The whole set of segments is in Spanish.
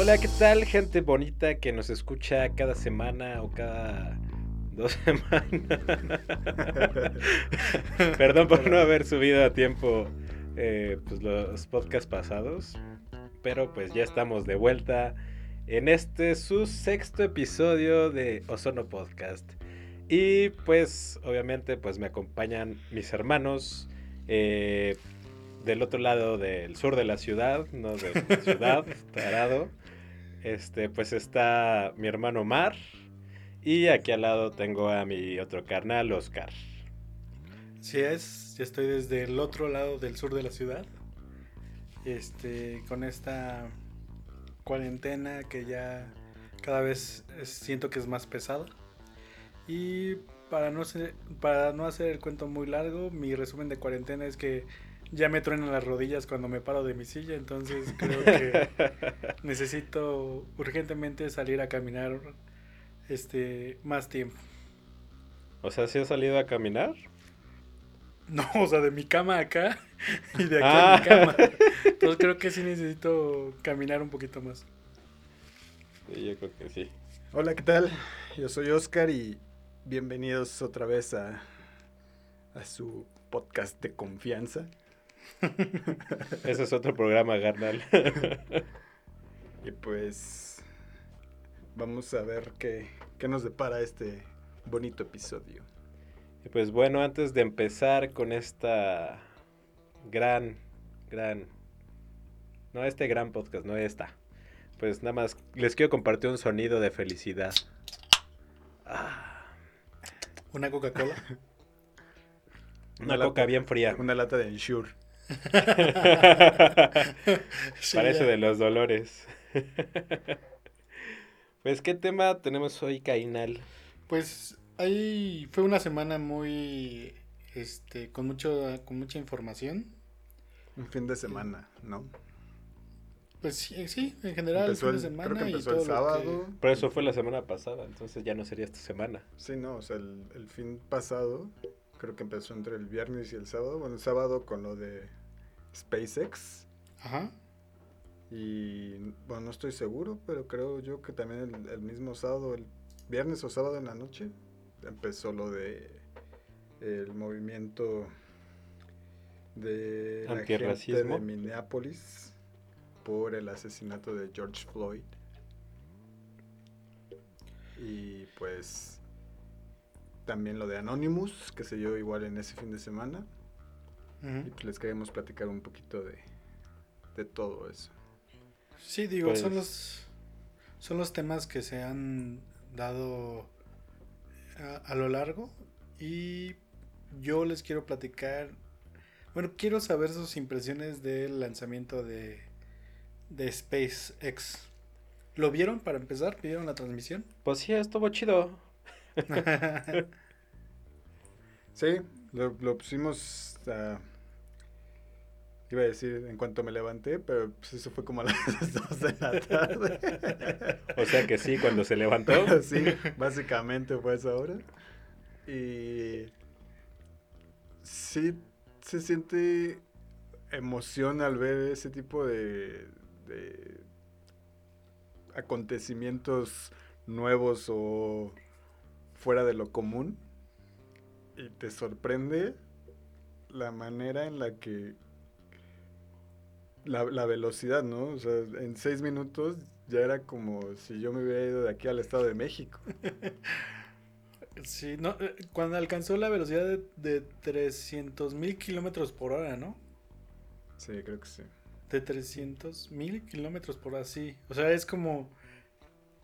Hola, ¿qué tal gente bonita que nos escucha cada semana o cada dos semanas? Perdón por no haber subido a tiempo eh, pues, los podcasts pasados, pero pues ya estamos de vuelta en este su sexto episodio de Ozono Podcast. Y pues obviamente pues me acompañan mis hermanos eh, del otro lado del sur de la ciudad, no de la ciudad, tarado. Este, pues está mi hermano Mar y aquí al lado tengo a mi otro carnal Oscar. Sí es, ya estoy desde el otro lado del sur de la ciudad. Este, con esta cuarentena que ya cada vez siento que es más pesada. Y para no, ser, para no hacer el cuento muy largo, mi resumen de cuarentena es que ya me truenan las rodillas cuando me paro de mi silla, entonces creo que necesito urgentemente salir a caminar este más tiempo. O sea, ¿sí has salido a caminar? No, o sea, de mi cama acá y de aquí a mi ah. cama. Entonces creo que sí necesito caminar un poquito más. Sí, yo creo que sí. Hola, ¿qué tal? Yo soy Oscar y bienvenidos otra vez a, a su podcast de confianza. Ese es otro programa, Garnal. y pues vamos a ver qué, qué nos depara este bonito episodio. Y pues bueno, antes de empezar con esta gran, gran, no este gran podcast, no esta, pues nada más les quiero compartir un sonido de felicidad. Ah. ¿Una Coca-Cola? Una, coca bien fría. Una lata de Ensure. Parece de los dolores. pues, ¿qué tema tenemos hoy, Cainal? Pues ahí fue una semana muy, este, con mucho, con mucha información. Un fin de semana, ¿no? Pues sí, en general, fin de semana. Creo que empezó el sábado. Pero eso fue la semana pasada, entonces ya no sería esta semana. Sí, no, o sea, el, el fin pasado creo que empezó entre el viernes y el sábado. Bueno, el sábado con lo de SpaceX. Ajá. Y bueno, no estoy seguro, pero creo yo que también el, mismo sábado, el viernes o sábado en la noche, empezó lo de el movimiento de la gente de Minneapolis por el asesinato de George Floyd. Y pues también lo de Anonymous, que se dio igual en ese fin de semana. Y pues les queremos platicar un poquito de, de todo eso. Sí, digo, son pues los son los temas que se han dado a, lo largo y yo les quiero platicar, bueno, quiero saber sus impresiones del lanzamiento de, de SpaceX. ¿Lo vieron para empezar? ¿Vieron la transmisión? Pues sí, estuvo chido. sí, lo, lo pusimos Iba a decir en cuanto me levanté, pero pues eso fue como a las 2 de la tarde. o sea que sí, cuando se levantó. sí, básicamente fue esa hora. Y sí se siente emoción al ver ese tipo de, de acontecimientos nuevos o fuera de lo común. Y te sorprende la manera en la que la, la, velocidad, ¿no? O sea, en seis minutos ya era como si yo me hubiera ido de aquí al Estado de México. sí, no, eh, cuando alcanzó la velocidad de, de 300 mil kilómetros por hora, ¿no? Sí, creo que sí. De 300 mil kilómetros por hora, sí. O sea, es como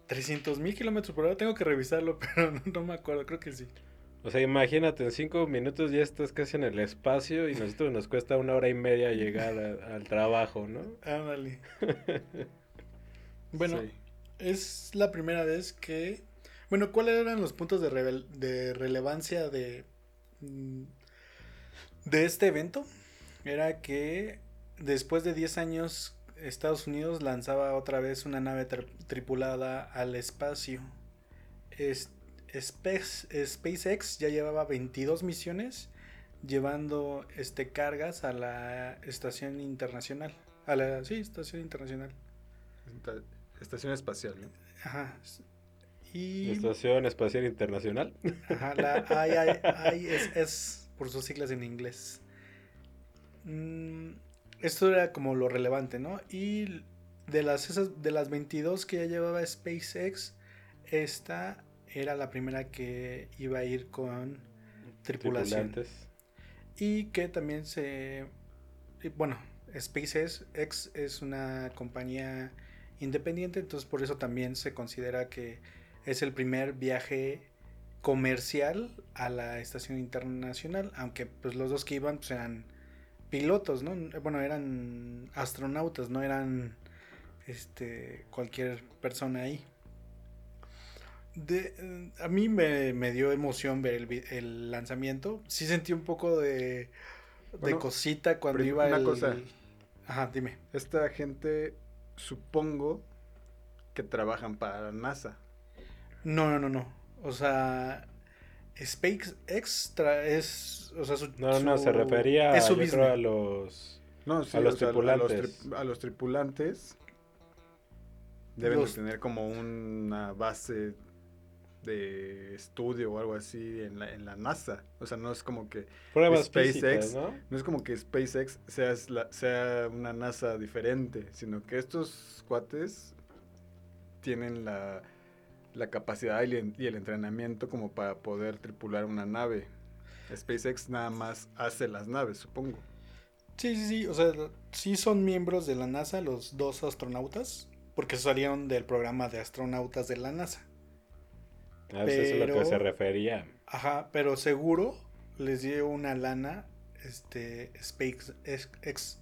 300 mil kilómetros por hora. Tengo que revisarlo, pero no me acuerdo, creo que sí. O sea, imagínate, en cinco minutos ya estás casi en el espacio y nosotros nos cuesta una hora y media llegar al trabajo, ¿no? Ándale. bueno, es la primera vez que... Bueno, ¿cuáles eran los puntos de, de relevancia de, mm, de este evento? Era que después de 10 años Estados Unidos lanzaba otra vez una nave tripulada al espacio. Este SpaceX ya llevaba 22 misiones llevando este, cargas a la estación internacional. A la, sí, estación internacional. Estación espacial, ¿no? Ajá. Y... Estación Espacial Internacional. Ajá, la ISS, por sus siglas en inglés. Mm, esto era como lo relevante, ¿no? Y de las, esas, de las 22 que ya llevaba SpaceX, esta era la primera que iba a ir con tripulación. Y que también se... Bueno, SpaceX es una compañía independiente, entonces por eso también se considera que es el primer viaje comercial a la estación internacional, aunque pues los dos que iban pues eran pilotos, ¿no? Bueno, eran astronautas, no eran este cualquier persona ahí. De, a mí me, dio emoción ver el, el, lanzamiento. Sí sentí un poco de, de cosita cuando iba una cosa. Ajá, dime. Esta gente, supongo que trabajan para NASA. No, no, no, no. O sea, SpaceX es. O sea, su, no, no, se refería a, a los. No, sí, a los tripulantes. A los, tripulantes deben tener como una base de estudio o algo así en la, en la NASA. O sea, no es como que SpaceX, ¿no? ¿no? es como que SpaceX sea, sea una NASA diferente, sino que estos cuates tienen la, la capacidad y el, y el entrenamiento como para poder tripular una nave. SpaceX nada más hace las naves, supongo. Sí, sí, sí. O sea, sí son miembros de la NASA los dos astronautas, porque salieron del programa de astronautas de la NASA. A eso es a lo que se refería. Ajá, pero seguro les dio una lana este SpaceX.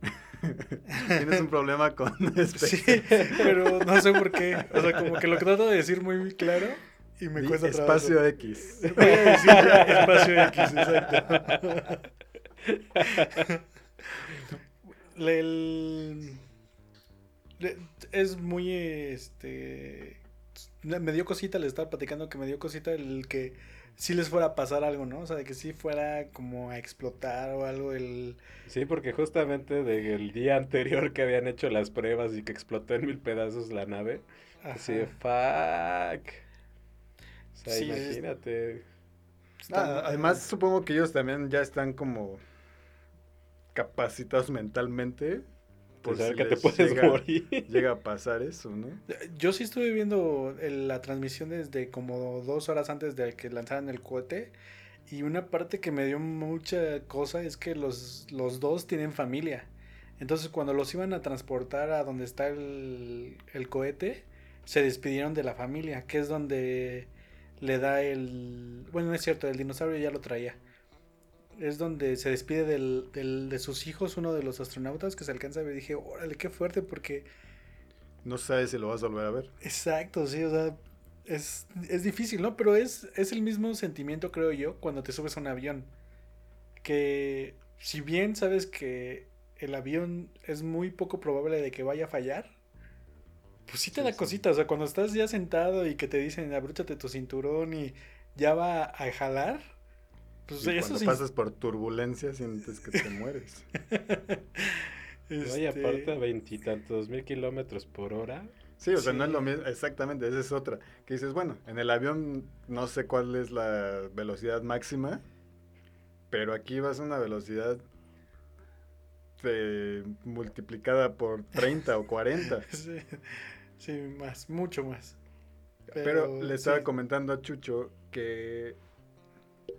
Tienes un problema con SpaceX. Sí, pero no sé por qué. O sea, como que lo trato de decir muy claro y me cuesta espacio X. Voy a decir espacio X, exacto. es muy este me dio cosita, le estaba platicando que me dio cosita el que si les fuera a pasar algo, ¿no? O sea, de que si fuera como a explotar o algo el... Sí, porque justamente del día anterior que habían hecho las pruebas y que explotó en mil pedazos la nave, así de fuck. O sea, imagínate. además, supongo que ellos también ya están como capacitados mentalmente por pues que te puedes llega, morir. Llega a pasar eso, ¿no? Yo sí estuve viendo la transmisión desde como dos horas antes de que lanzaran el cohete. Y una parte que me dio mucha cosa es que los, los dos tienen familia. Entonces cuando los iban a transportar a donde está el, el cohete, se despidieron de la familia, que es donde le da el... Bueno, no es cierto, el dinosaurio ya lo traía es donde se despide del, del, de sus hijos uno de los astronautas que se alcanza a ver. Y dije, órale, qué fuerte, porque. No sabes si lo vas a volver a ver. Exacto, sí, o sea, es, es difícil, ¿no? Pero es, es el mismo sentimiento, creo yo, cuando te subes a un avión. Que si bien sabes que el avión es muy poco probable de que vaya a fallar, pues sí te da cositas. O sea, cuando estás ya sentado y que te dicen abróchate tu cinturón y ya va a jalar pues cuando pasas por turbulencia sientes que te mueres. este... aparte a veintitantos mil kilómetros por hora. Sí, o sea, no es lo mismo, exactamente, esa es otra. Que dices, bueno, en el avión no sé cuál es la velocidad máxima, pero aquí vas a una velocidad multiplicada por 30 o 40. Sí, sí, más, mucho más. Pero, le estaba comentando a Chucho que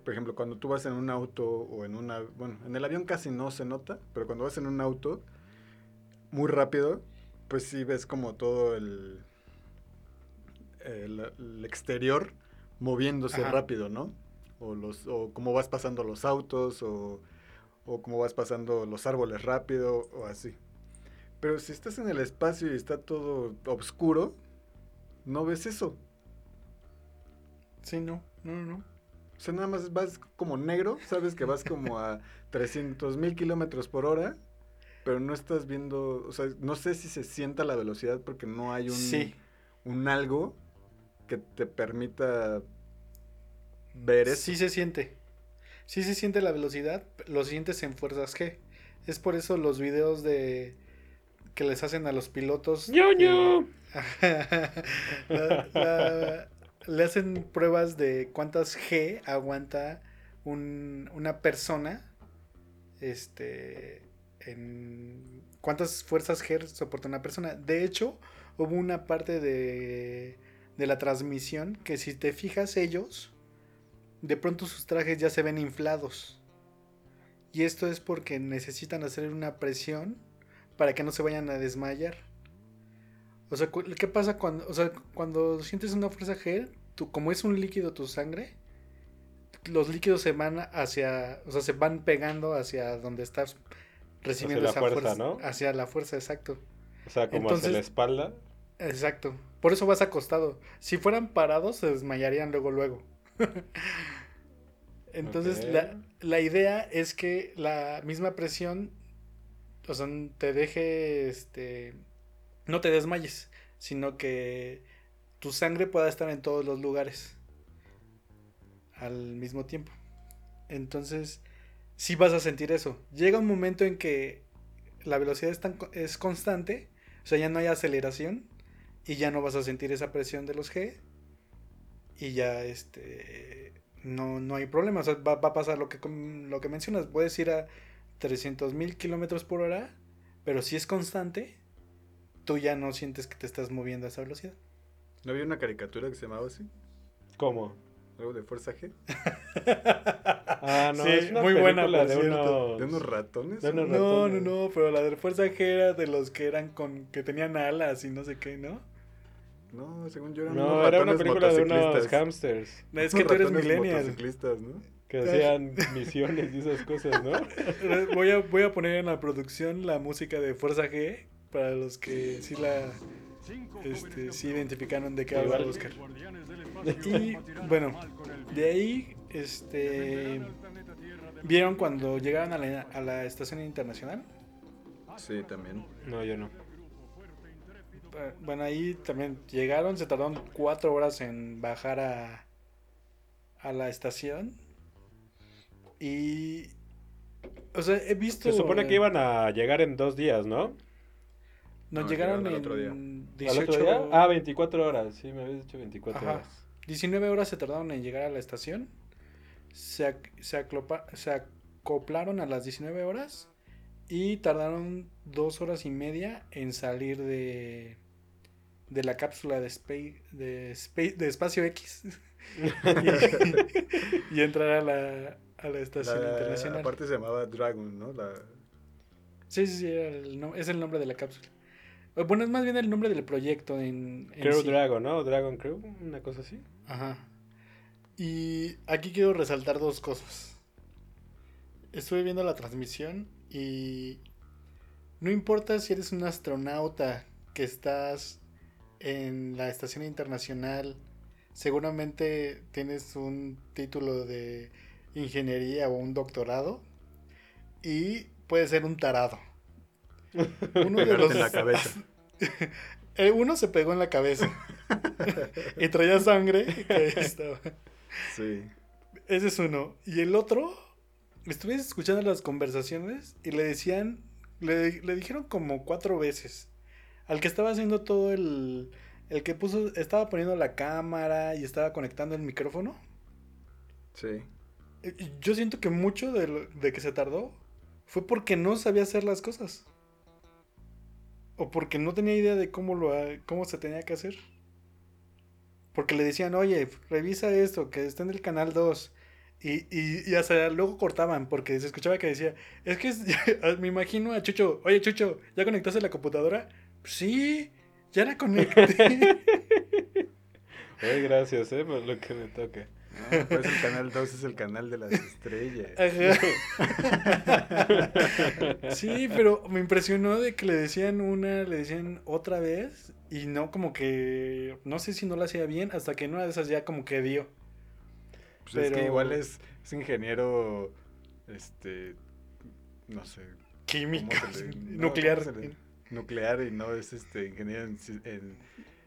por ejemplo, cuando tú vas en un auto o en una, bueno, en el avión casi no se nota, pero cuando vas en un auto muy rápido, pues sí ves como todo el, el, exterior moviéndose rápido, ¿no? O, los, o cómo vas pasando los autos, o, o cómo vas pasando los árboles rápido, o así. Pero si estás en el espacio y está todo oscuro, no ves eso. Sí, no, no, no. O sea, nada más vas como negro, sabes que vas como a 300 mil kilómetros por hora, pero no estás viendo, o sea, no sé si se sienta la velocidad porque no hay un, un algo que te permita ver eso. Sí se siente. Sí se siente la velocidad, lo sientes en fuerzas G. Es por eso los videos de que les hacen a los pilotos. ¡Ñoño! le hacen pruebas de cuántas G aguanta una persona. Este. En cuántas fuerzas G soporta una persona. De hecho, hubo una parte de, de la transmisión que si te fijas ellos, de pronto sus trajes ya se ven inflados. Y esto es porque necesitan hacer una presión para que no se vayan a desmayar. O sea, ¿qué pasa cuando, o sea, cuando sientes una fuerza G? Tú, como es un líquido tu sangre, los líquidos se van hacia, o sea, se van pegando hacia donde estás recibiendo hacia la fuerza, ¿no? Hacia la fuerza, exacto. O sea, como hacia la espalda. Exacto. Por eso vas acostado. Si fueran parados, se desmayarían luego, luego. Entonces, la, la, idea es que la misma presión o sea, te deje, este, no te desmayes, sino que tu sangre pueda estar en todos los lugares al mismo tiempo. Entonces, sí vas a sentir eso. Llega un momento en que la velocidad es, constante, o sea, ya no hay aceleración y ya no vas a sentir esa presión de los G y ya este no, no hay problema, o sea, va, va, a pasar lo que, lo que mencionas, puedes ir a 300 mil kilómetros por hora, pero si es constante, tú ya no sientes que te estás moviendo a esa velocidad. ¿No había una caricatura que se llamaba así? ¿Cómo? ¿Algo de Fuerza G? ah, no, es muy buena la de unos... ¿De unos ratones? no, no, no, pero la de Fuerza G era de los que eran con... que tenían alas y no sé qué, ¿no? No, según yo eran No, era una película de unos hamsters. Es que tú eres millennial. ¿no? Que hacían misiones y esas cosas, ¿no? voy, a, voy a poner en la producción la música de Fuerza G para los que sí la este, sí identificaron de qué habla Oscar. Y bueno, de ahí este ¿Vieron cuando llegaron a la, a la estación internacional? Sí, también. No, yo no. Bueno, ahí también llegaron, se tardaron cuatro horas en bajar a, a la estación. Y. O sea, he visto. Se supone que iban a llegar en dos días, ¿no? No, llegaron en. Otro día. 18... Ah, 24 horas. Sí, me habías dicho 24 horas. 19 horas se tardaron en llegar a la estación. Se, se, acoplaron a las 19 horas. Y tardaron dos horas y media en salir de. De la cápsula de, space, de, space, de espacio X. y entrar a la, a la estación internacional. Aparte se llamaba Dragon, ¿no? La... Sí, sí, sí, es el nombre de la cápsula. Bueno, es más bien el nombre del proyecto en... Crew Dragon, ¿no? Dragon Crew, una cosa así. Ajá. Y aquí quiero resaltar dos cosas. Estuve viendo la transmisión y no importa si eres un astronauta que estás en la estación internacional, seguramente tienes un título de ingeniería o un doctorado y puede ser un tarado. Uno de los... la cabeza. Eh, uno se pegó en la cabeza y traía sangre. estaba. Sí. Ese es uno. Y el otro, estuve escuchando las conversaciones y le decían, le, le dijeron como cuatro veces al que estaba haciendo todo el, el que puso, estaba poniendo la cámara y estaba conectando el micrófono. Sí. Yo siento que mucho de, de que se tardó fue porque no sabía hacer las cosas. O porque no tenía idea de cómo, lo, cómo se tenía que hacer. Porque le decían, oye, revisa esto, que está en el canal 2. Y, y, y hasta luego cortaban, porque se escuchaba que decía, es que me imagino a Chucho, oye Chucho, ¿ya conectaste la computadora? sí, ya la conecté. Oye, gracias, eh, por lo que me toca. Pues el canal 2 es el canal de las estrellas. sí, pero me impresionó de que le decían una, le decían otra vez y no como que, no sé si no lo hacía bien, hasta que en una de esas ya como que dio. Pues pero... es que igual es, es ingeniero, este, no sé. Químico, nuclear. nuclear y no es este ingeniero en,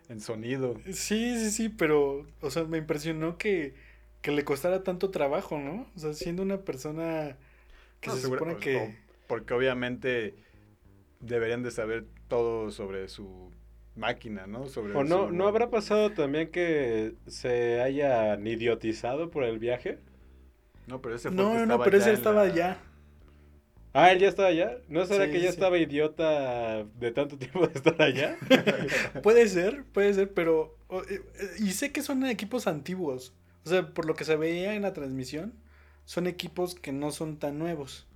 en sonido. Sí, sí, sí, pero, o sea, me impresionó que que le costara tanto trabajo, ¿no? O sea, siendo una persona que se supone que... porque obviamente deberían de saber todo sobre su máquina, ¿no? Sobre ¿O no, no habrá pasado también que se hayan idiotizado por el viaje? No, pero ese fue No, no, pero ese estaba allá. Ah, él ya estaba allá. ¿No será que ya estaba idiota de tanto tiempo de estar allá? puede ser, puede ser, pero. Eh, y sé que son equipos antiguos. O sea, por lo que se veía en la transmisión, son equipos que no son tan nuevos.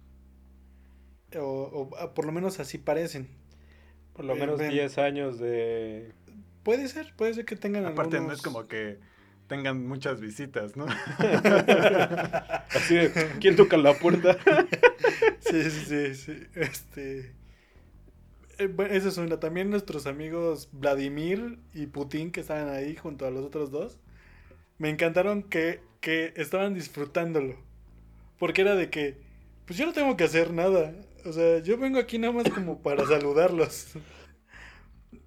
O, por lo menos así parecen. Por lo menos 10 años de... Puede ser, puede ser que tengan Aparte no es como que tengan muchas visitas, ¿no? Así de, ¿quién toca la puerta? sí, sí, sí, sí. Este... Eh, bueno, eso es una. También nuestros amigos Vladimir y Putin que estaban ahí junto a los otros dos. Me encantaron que, que estaban disfrutándolo. Porque era de que, pues yo no tengo que hacer nada. O sea, yo vengo aquí nada más como para saludarlos.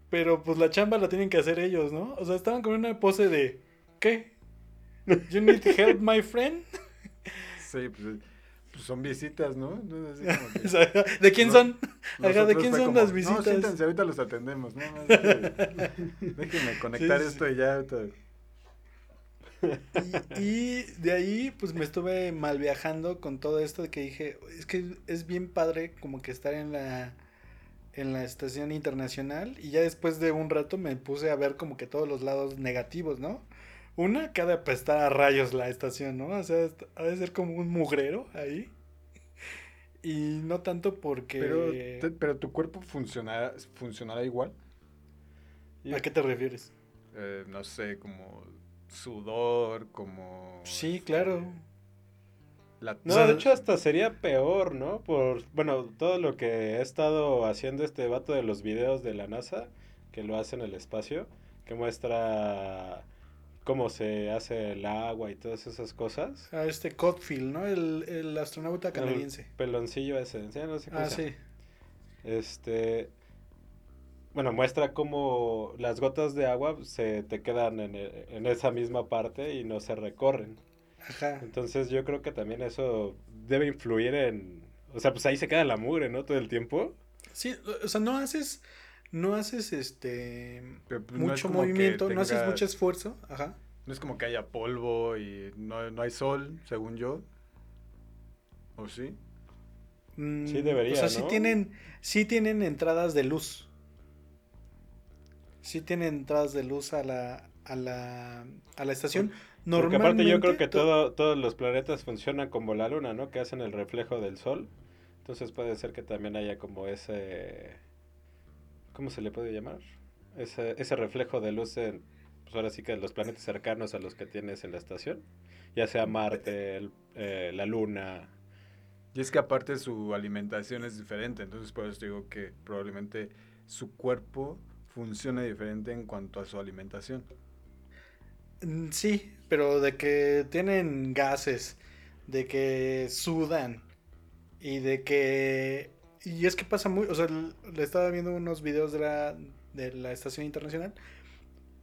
Pero pues la chamba la tienen que hacer ellos, ¿no? O sea, estaban con una pose de ¿qué? You need help, my friend? Sí, pues, pues son visitas, ¿no? ¿De quién son? ¿de quién son las visitas? No, siéntense, ahorita los atendemos, ¿no? Déjenme conectar esto y ya y, de ahí, pues me estuve mal viajando con todo esto de que dije, es que es bien padre como que estar en la en la estación internacional y ya después de un rato me puse a ver como que todos los lados negativos, ¿no? Una, cada apestar a rayos la estación, ¿no? O sea, ha de ser como un mugrero ahí. Y no tanto porque... Pero, pero tu cuerpo funcionará, funcionará igual. ¿A qué te refieres? Eh, no sé, como sudor, como... Sí, claro. No, de hecho hasta sería peor, ¿no? Por, bueno, todo lo que he estado haciendo este vato de los videos de la NASA, que lo hace en el espacio, que muestra cómo se hace el agua y todas esas cosas. Ah, este Cotfield, ¿no? El, astronauta canadiense. El peloncillo ese, no sé Ah, sí. Este, bueno, muestra cómo las gotas de agua se te quedan en, en esa misma parte y no se recorren. Ajá. Entonces yo creo que también eso debe influir en... O sea, pues ahí se queda la mugre, ¿no? Todo el tiempo. Sí, o sea, no haces... No haces este... Pues, mucho movimiento, no haces mucho esfuerzo. Ajá. No es como que haya polvo y no, no hay sol, según yo. ¿O sí? Mm, sí debería, O sea, sí tienen, sí tienen entradas de luz sí tiene entradas de luz a la, a la, a la estación. Normalmente, Porque aparte yo creo que todo, todos los planetas funcionan como la luna, ¿no? Que hacen el reflejo del sol. Entonces puede ser que también haya como ese... ¿Cómo se le puede llamar? Ese, ese reflejo de luz en, pues ahora sí que los planetas cercanos a los que tienes en la estación. Ya sea Marte, eh, la luna. Y es que aparte su alimentación es diferente, entonces por eso digo que probablemente su cuerpo funciona diferente en cuanto a su alimentación. Mm, sí, pero de que tienen gases, de que sudan y de que... Y es que pasa muy... O sea, le estaba viendo unos videos de la, de la estación internacional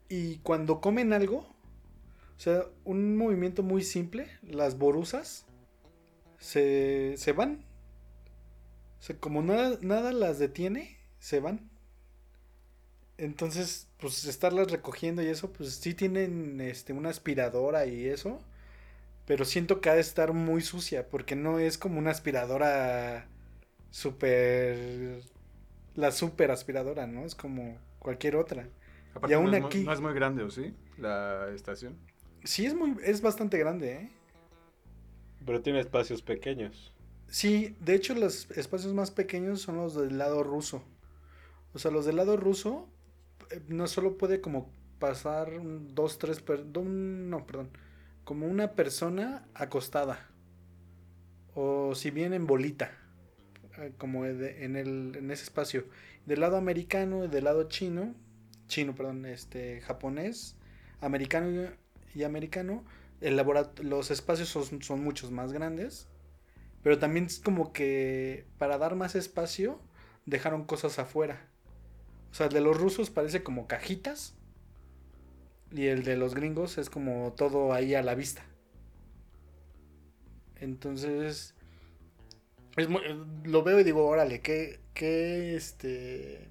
y cuando comen algo, o sea, un movimiento muy simple, las borusas se, se van. O sea, como nada, nada las detiene, se van. Entonces, pues estarlas recogiendo y eso, pues sí tienen este, una aspiradora y eso. Pero siento que ha de estar muy sucia, porque no es como una aspiradora super... La super aspiradora, ¿no? Es como cualquier otra. y aún no aquí... Es muy, no es muy grande, ¿o sí? La estación. Sí, es, muy, es bastante grande, ¿eh? Pero tiene espacios pequeños. Sí, de hecho los espacios más pequeños son los del lado ruso. O sea, los del lado ruso no solo puede como pasar dos, tres, no, perdón, como una persona acostada. O si bien en bolita, eh, como en, el, en ese espacio. Del lado americano y del lado chino, chino, perdón, este, japonés, americano y, americano, el los espacios son, son muchos más grandes. Pero también es como que para dar más espacio, dejaron cosas afuera. O sea, el de los rusos parece como cajitas. Y el de los gringos es como todo ahí a la vista. Entonces, lo veo y digo, órale, qué, qué, este...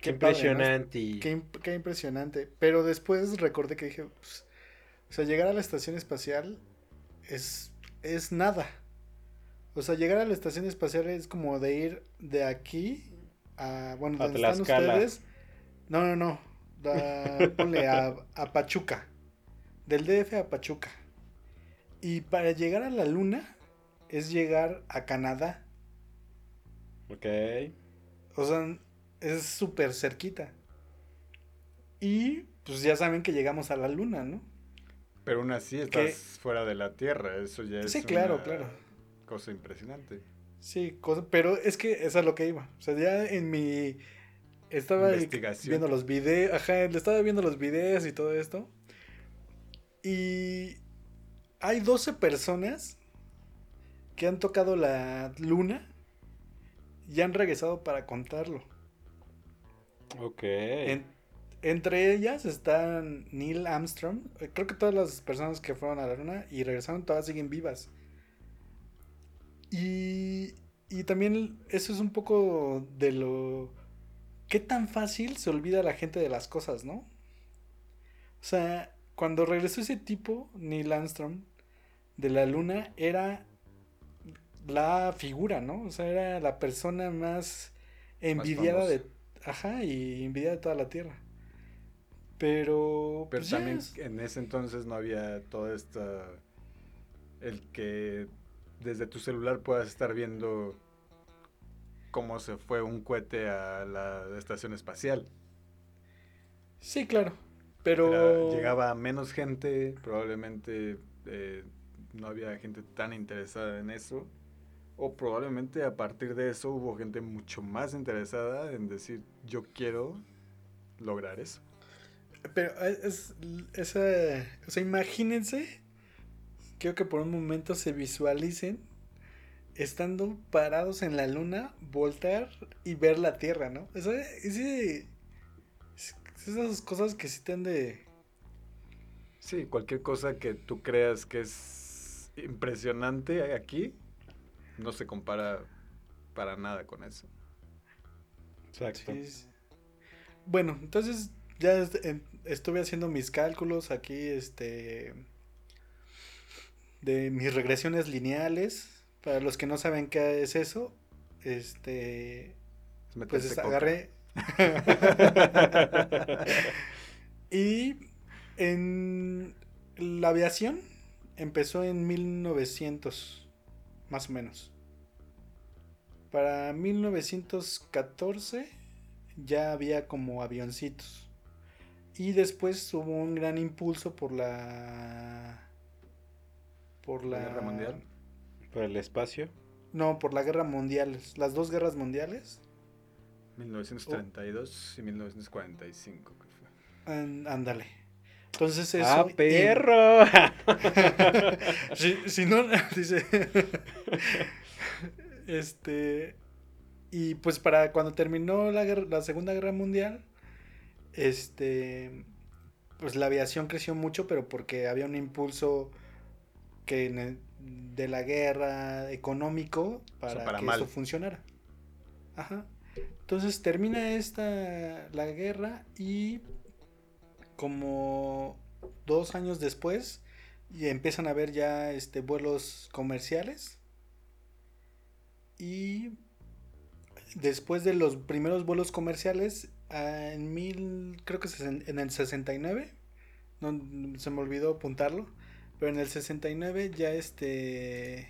Qué, impresionante. qué, impresionante. Pero después recordé que dije, pues, o sea, llegar a la estación espacial es, es nada. O sea, llegar a la estación espacial es como de ir de aquí a, bueno, donde están ustedes. No, no, no. ponle a, a Pachuca. Del DF a Pachuca. Y para llegar a la luna es llegar a Canadá. Ok. O sea, es súper cerquita. Y pues ya saben que llegamos a la luna, ¿no? Pero aún así estás fuera de la Tierra, eso ya es sí, claro, claro. cosa impresionante. Sí, cosa, pero es que eso es lo que iba. O sea, ya en mi estaba viendo los videos, ajá, le estaba viendo los videos y todo esto. Y hay 12 personas que han tocado la luna y han regresado para contarlo. Ok. entre ellas están Neil Armstrong. Creo que todas las personas que fueron a la luna y regresaron todas siguen vivas. Y, y también eso es un poco de lo... ¿Qué tan fácil se olvida la gente de las cosas, no? O sea, cuando regresó ese tipo, Neil Armstrong, de la luna, era la figura, ¿no? O sea, era la persona más envidiada de... Ajá, y envidiada de toda la Tierra. Pero... Pero pues también en ese entonces no había todo esta... El que desde tu celular puedas estar viendo cómo se fue un cohete a la estación espacial. Sí, claro. Pero... llegaba menos gente, probablemente eh, no había gente tan interesada en eso. O probablemente a partir de eso hubo gente mucho más interesada en decir, yo quiero lograr eso. Pero es, esa, o sea, imagínense, quiero que por un momento se visualicen estando parados en la luna, voltear y ver la Tierra, ¿no? Eso, ese, esas cosas que sí te han de... Sí, cualquier cosa que tú creas que es impresionante aquí, no se compara para nada con eso. Exacto. Bueno, entonces ya estuve haciendo mis cálculos aquí, este, de mis regresiones lineales. Para los que no saben qué es eso, este, pues agarré. y en la aviación empezó en 1900 más o menos. Para 1914 ya había como avioncitos. Y después hubo un gran impulso por la... Por la... guerra mundial. ¿Por el espacio? No, por la guerra mundial. Las dos guerras mundiales. 1932 y 1945 ándale. Entonces eso. ¡Ah, perro! si, no, dice. este. Y pues para cuando terminó la, la Segunda Guerra Mundial, este. Pues la aviación creció mucho, pero porque había un impulso que de la guerra económico para, que eso funcionara. Ajá. Entonces termina esta la guerra y como dos años después y empiezan a haber ya este vuelos comerciales y después de los primeros vuelos comerciales en mil creo que en el 69 no se me olvidó apuntarlo pero en el 69 ya este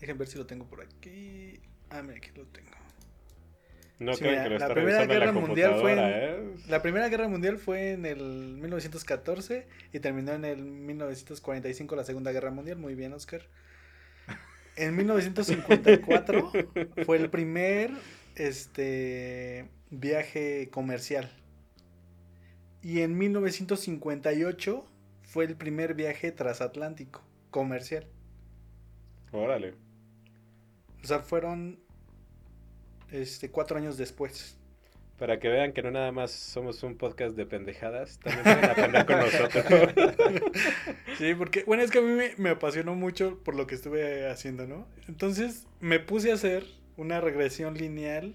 dejen ver si lo tengo por aquí. Ah mira aquí lo tengo. No creo que lo la primera guerra mundial fue en, ¿eh? la primera guerra mundial fue en el 1914 y terminó en el 1945 la segunda guerra mundial. Muy bien Oscar. En 1954 fue el primer este viaje comercial. Y en 1958 fue el primer viaje transatlántico comercial órale o sea fueron este, cuatro años después. Para que vean que no nada más somos un podcast de pendejadas, también pueden aprender con nosotros. sí, porque, bueno, es que a mí me, me, apasionó mucho por lo que estuve haciendo, ¿no? Entonces me puse a hacer una regresión lineal.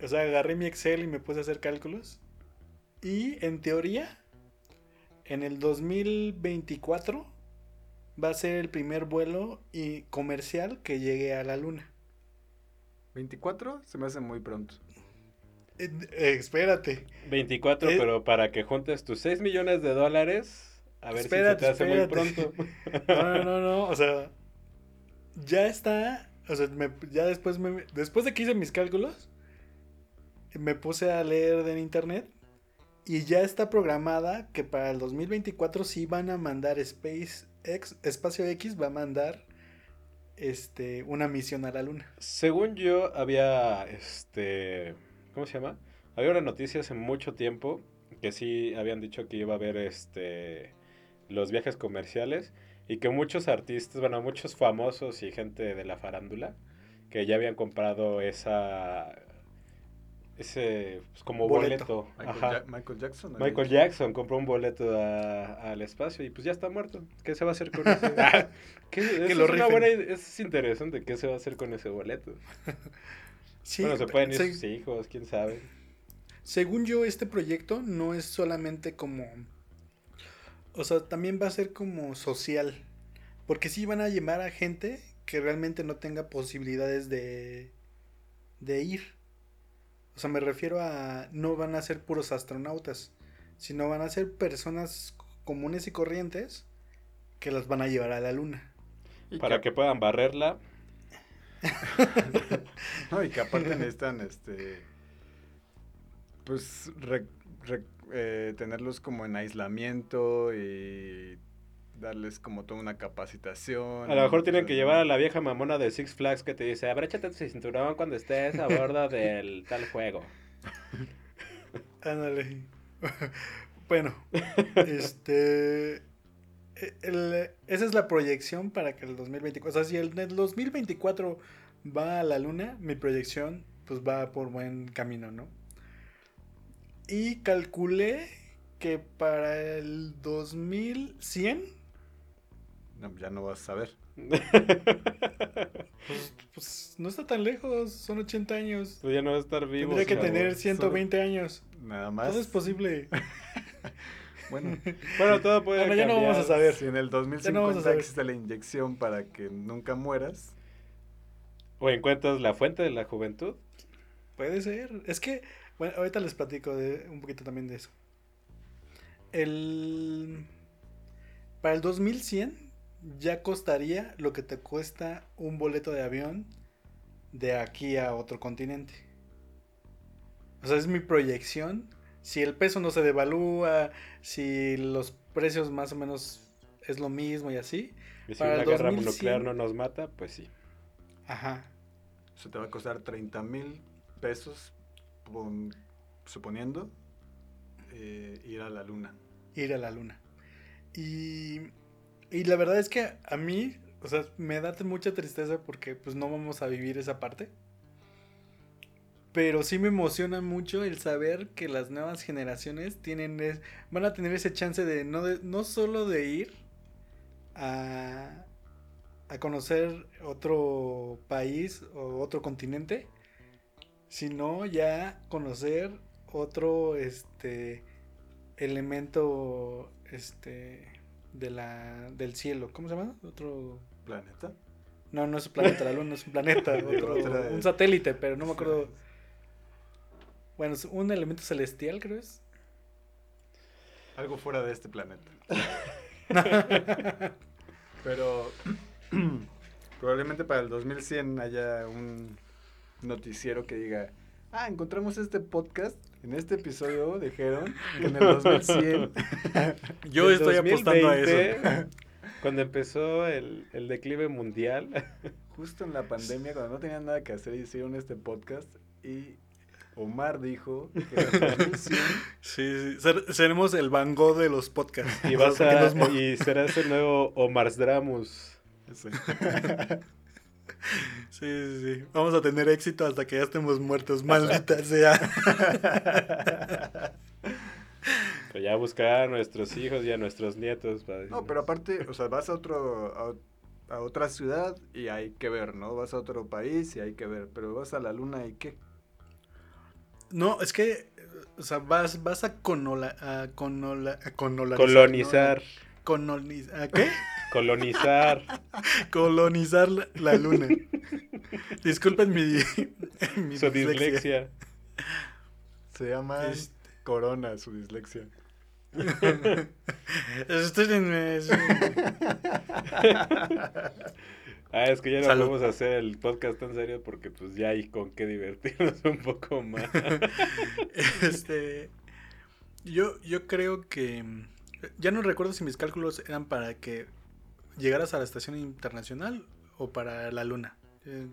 O sea, agarré mi Excel y me puse a hacer cálculos. Y en teoría, en el 2024 va a ser el primer vuelo y comercial que llegue a la luna. ¿24? Se me hace muy pronto. Eh, eh, espérate. 24, eh, pero para que juntes tus 6 millones de dólares, a ver si se te hace muy pronto. No, no, no, o sea, ya está, o sea, ya después, me, después de que hice mis cálculos, me puse a leer en internet y ya está programada que para el 2024 sí van a mandar SpaceX, Espacio X va a mandar este, una misión a la luna. Según yo, había este ¿Cómo se llama? Había una noticia hace mucho tiempo que sí habían dicho que iba a haber este los viajes comerciales y que muchos artistas, bueno, muchos famosos y gente de la farándula que ya habían comprado esa ese pues, como boleto. Michael, Jackson. Michael Jackson compró un boleto al espacio y pues ya está muerto. ¿Qué se va a hacer con ese? ¿Qué, que lo es, buena, es interesante. ¿Qué se va a hacer con ese boleto? bueno, se pueden ir sus hijos, quién sabe. Según yo, este proyecto no es solamente como. O sea, también va a ser como social. Porque sí van a llamar a gente que realmente no tenga posibilidades de. de ir. O sea, me refiero a. No van a ser puros astronautas. Sino van a ser personas comunes y corrientes que las van a llevar a la luna. Para que puedan barrerla no, y que aparte necesitan, este, pues, eh, tenerlos como en aislamiento y darles como toda una capacitación. A lo mejor tienen que llevar a la vieja mamona de Six Flags que te dice, abréchate tu cinturón cuando estés a bordo del tal juego. Ándale. bueno, este... E, esa es la proyección para que el 2024, o sea, si el, el 2024 va a la luna, mi proyección pues va por buen camino, ¿no? Y calculé que para el 2100... No, ya no vas a saber. Pues, pues, no está tan lejos, son 80 años. Pues ya no va a estar vivo. Tendría que tener 120 años. Nada más. Todo es posible. Bueno, bueno, todo puede bueno, ya no vamos a saber. Si en el 2050 existe la inyección para que nunca mueras. ¿O encuentras la fuente de la juventud? Puede ser. Es que, bueno, ahorita les platico de, un poquito también de eso. El... Para el 2100 ya costaría lo que te cuesta un boleto de avión de aquí a otro continente. O sea, es mi proyección si el peso no se devalúa, si los precios más o menos es lo mismo y así. Y si una guerra nuclear no nos mata, pues sí. Ajá. Eso te va a costar 30 mil pesos, suponiendo, eh, ir a la luna. Ir a la luna. Y, y la verdad es que a mí, o sea, me da mucha tristeza porque pues no vamos a vivir esa parte. Pero sí me emociona mucho el saber que las nuevas generaciones tienen van a tener ese chance de no, no solo de ir a, a conocer otro país o otro continente, sino ya conocer otro este elemento este de la del cielo, ¿cómo se llama? Otro planeta. No, no es un planeta, la luna es un planeta, un satélite, pero no me acuerdo. Bueno, un elemento celestial, creo es. Algo fuera de este planeta. Pero probablemente para el 2100 haya un noticiero que diga, ah, encontramos este podcast. En este episodio dijeron que en el 2100... Yo estoy apostando a eso. Cuando empezó el, el declive mundial. Justo en la pandemia, cuando no tenían nada que hacer, hicieron este podcast y Omar dijo que sí, sí, seremos el Van Gogh de los podcasts. Y, vas a, y serás el nuevo Omar Dramus. Sí, sí, sí. Vamos a tener éxito hasta que ya estemos muertos, maldita sea. Pero ya buscar a nuestros hijos y a nuestros nietos. No, pero aparte, o sea, vas a otro, a, otra ciudad y hay que ver, ¿no? Vas a otro país y hay que ver, pero vas a la luna y qué. No, es que, o sea, vas, vas a, conola, a, conola, a colonizar. ¿A qué? Colonizar. Colonizar la, luna. Disculpen mi, mi Su dislexia. Se llama Corona, su dislexia. Estoy en... Ah, es que ya no podemos hacer el podcast tan serio porque pues ya hay con qué divertirnos un poco más. este, yo, yo creo que ya no recuerdo si mis cálculos eran para que llegaras a la estación internacional o para la luna.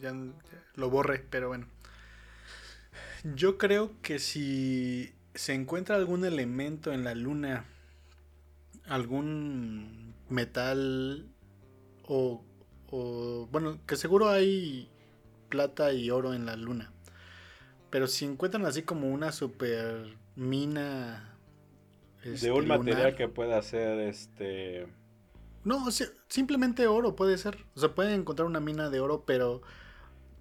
Ya, lo borré, pero bueno. Yo creo que si se encuentra algún elemento en la luna, algún metal o, o bueno, que seguro hay plata y oro en la luna. Pero si encuentran así como una super mina de un este, material que pueda ser este. No, simplemente oro puede ser. O sea, pueden encontrar una mina de oro, pero.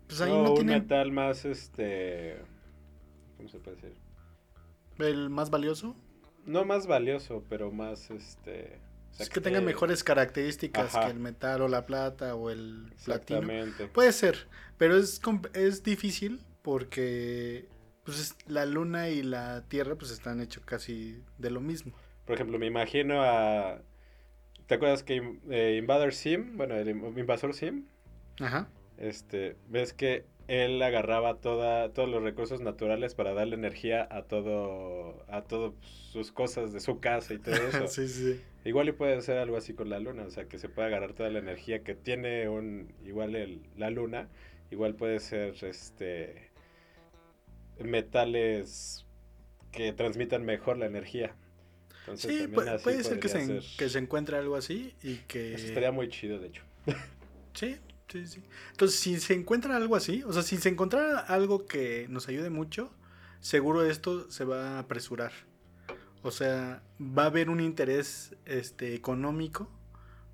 Pues ahí no, un metal más este. ¿Cómo se puede decir? ¿El más valioso? No más valioso, pero más este. es que, tenga mejores características que el metal o la plata o el platino. Puede ser, pero es, es difícil porque pues la luna y la tierra pues están hechos casi de lo mismo. Por ejemplo, me imagino a... ¿Te acuerdas que eh, Invader Sim, bueno, el invasor Sim? Ajá. Este, ves que él agarraba toda, todos los recursos naturales para darle energía a todo, a todas sus cosas de su casa y todo eso. sí, sí. Igual y puede ser algo así con la luna, o sea, que se puede agarrar toda la energía que tiene un, igual el, la luna, igual puede ser, este, metales que transmitan mejor la energía. Sí, puede, ser que se, que se, encuentre algo así y que... Eso estaría muy chido, de hecho. sí, sí, sí. Entonces, si se encuentra algo así, o sea, si se encontrara algo que nos ayude mucho, seguro esto se va a apresurar. O sea, va a haber un interés este, económico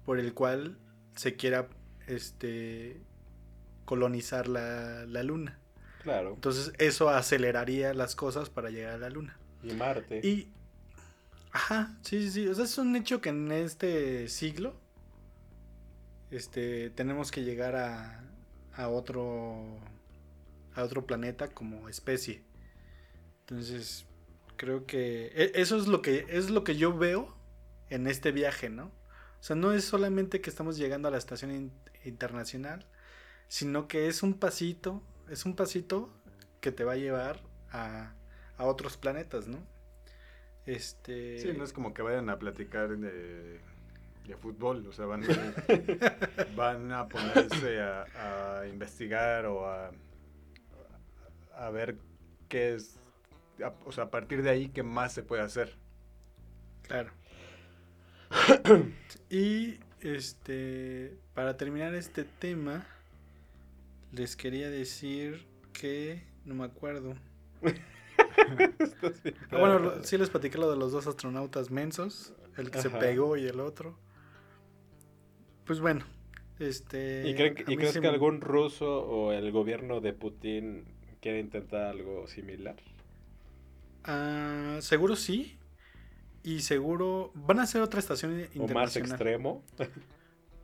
por el cual se quiera este, colonizar la, la luna. Claro. Entonces eso aceleraría las cosas para llegar a la luna. Y Marte. Y... Ajá, sí, sí, sí. O sea, es un hecho que en este siglo este, tenemos que llegar a, a otro a otro planeta como especie. Entonces, creo que e, eso es lo que es lo que yo veo en este viaje, ¿no? O sea, no es solamente que estamos llegando a la estación internacional, sino que es un pasito es un pasito que te va a llevar a, otros planetas, ¿no? Este... Sí, no es como que vayan a platicar de, fútbol, o sea, van, van a ponerse a, investigar o a, a ver qué es, o sea, a partir de ahí, qué más se puede hacer. Claro. y este, para terminar este tema, les quería decir que no me acuerdo. Ah, bueno, sí les platicé lo de los dos astronautas mensos, el que se pegó y el otro. Pues bueno, este... ¿Y, crees que algún ruso o el gobierno de Putin quiere intentar algo similar? Ah, seguro sí. Y seguro van a hacer otra estación internacional. ¿O más extremo?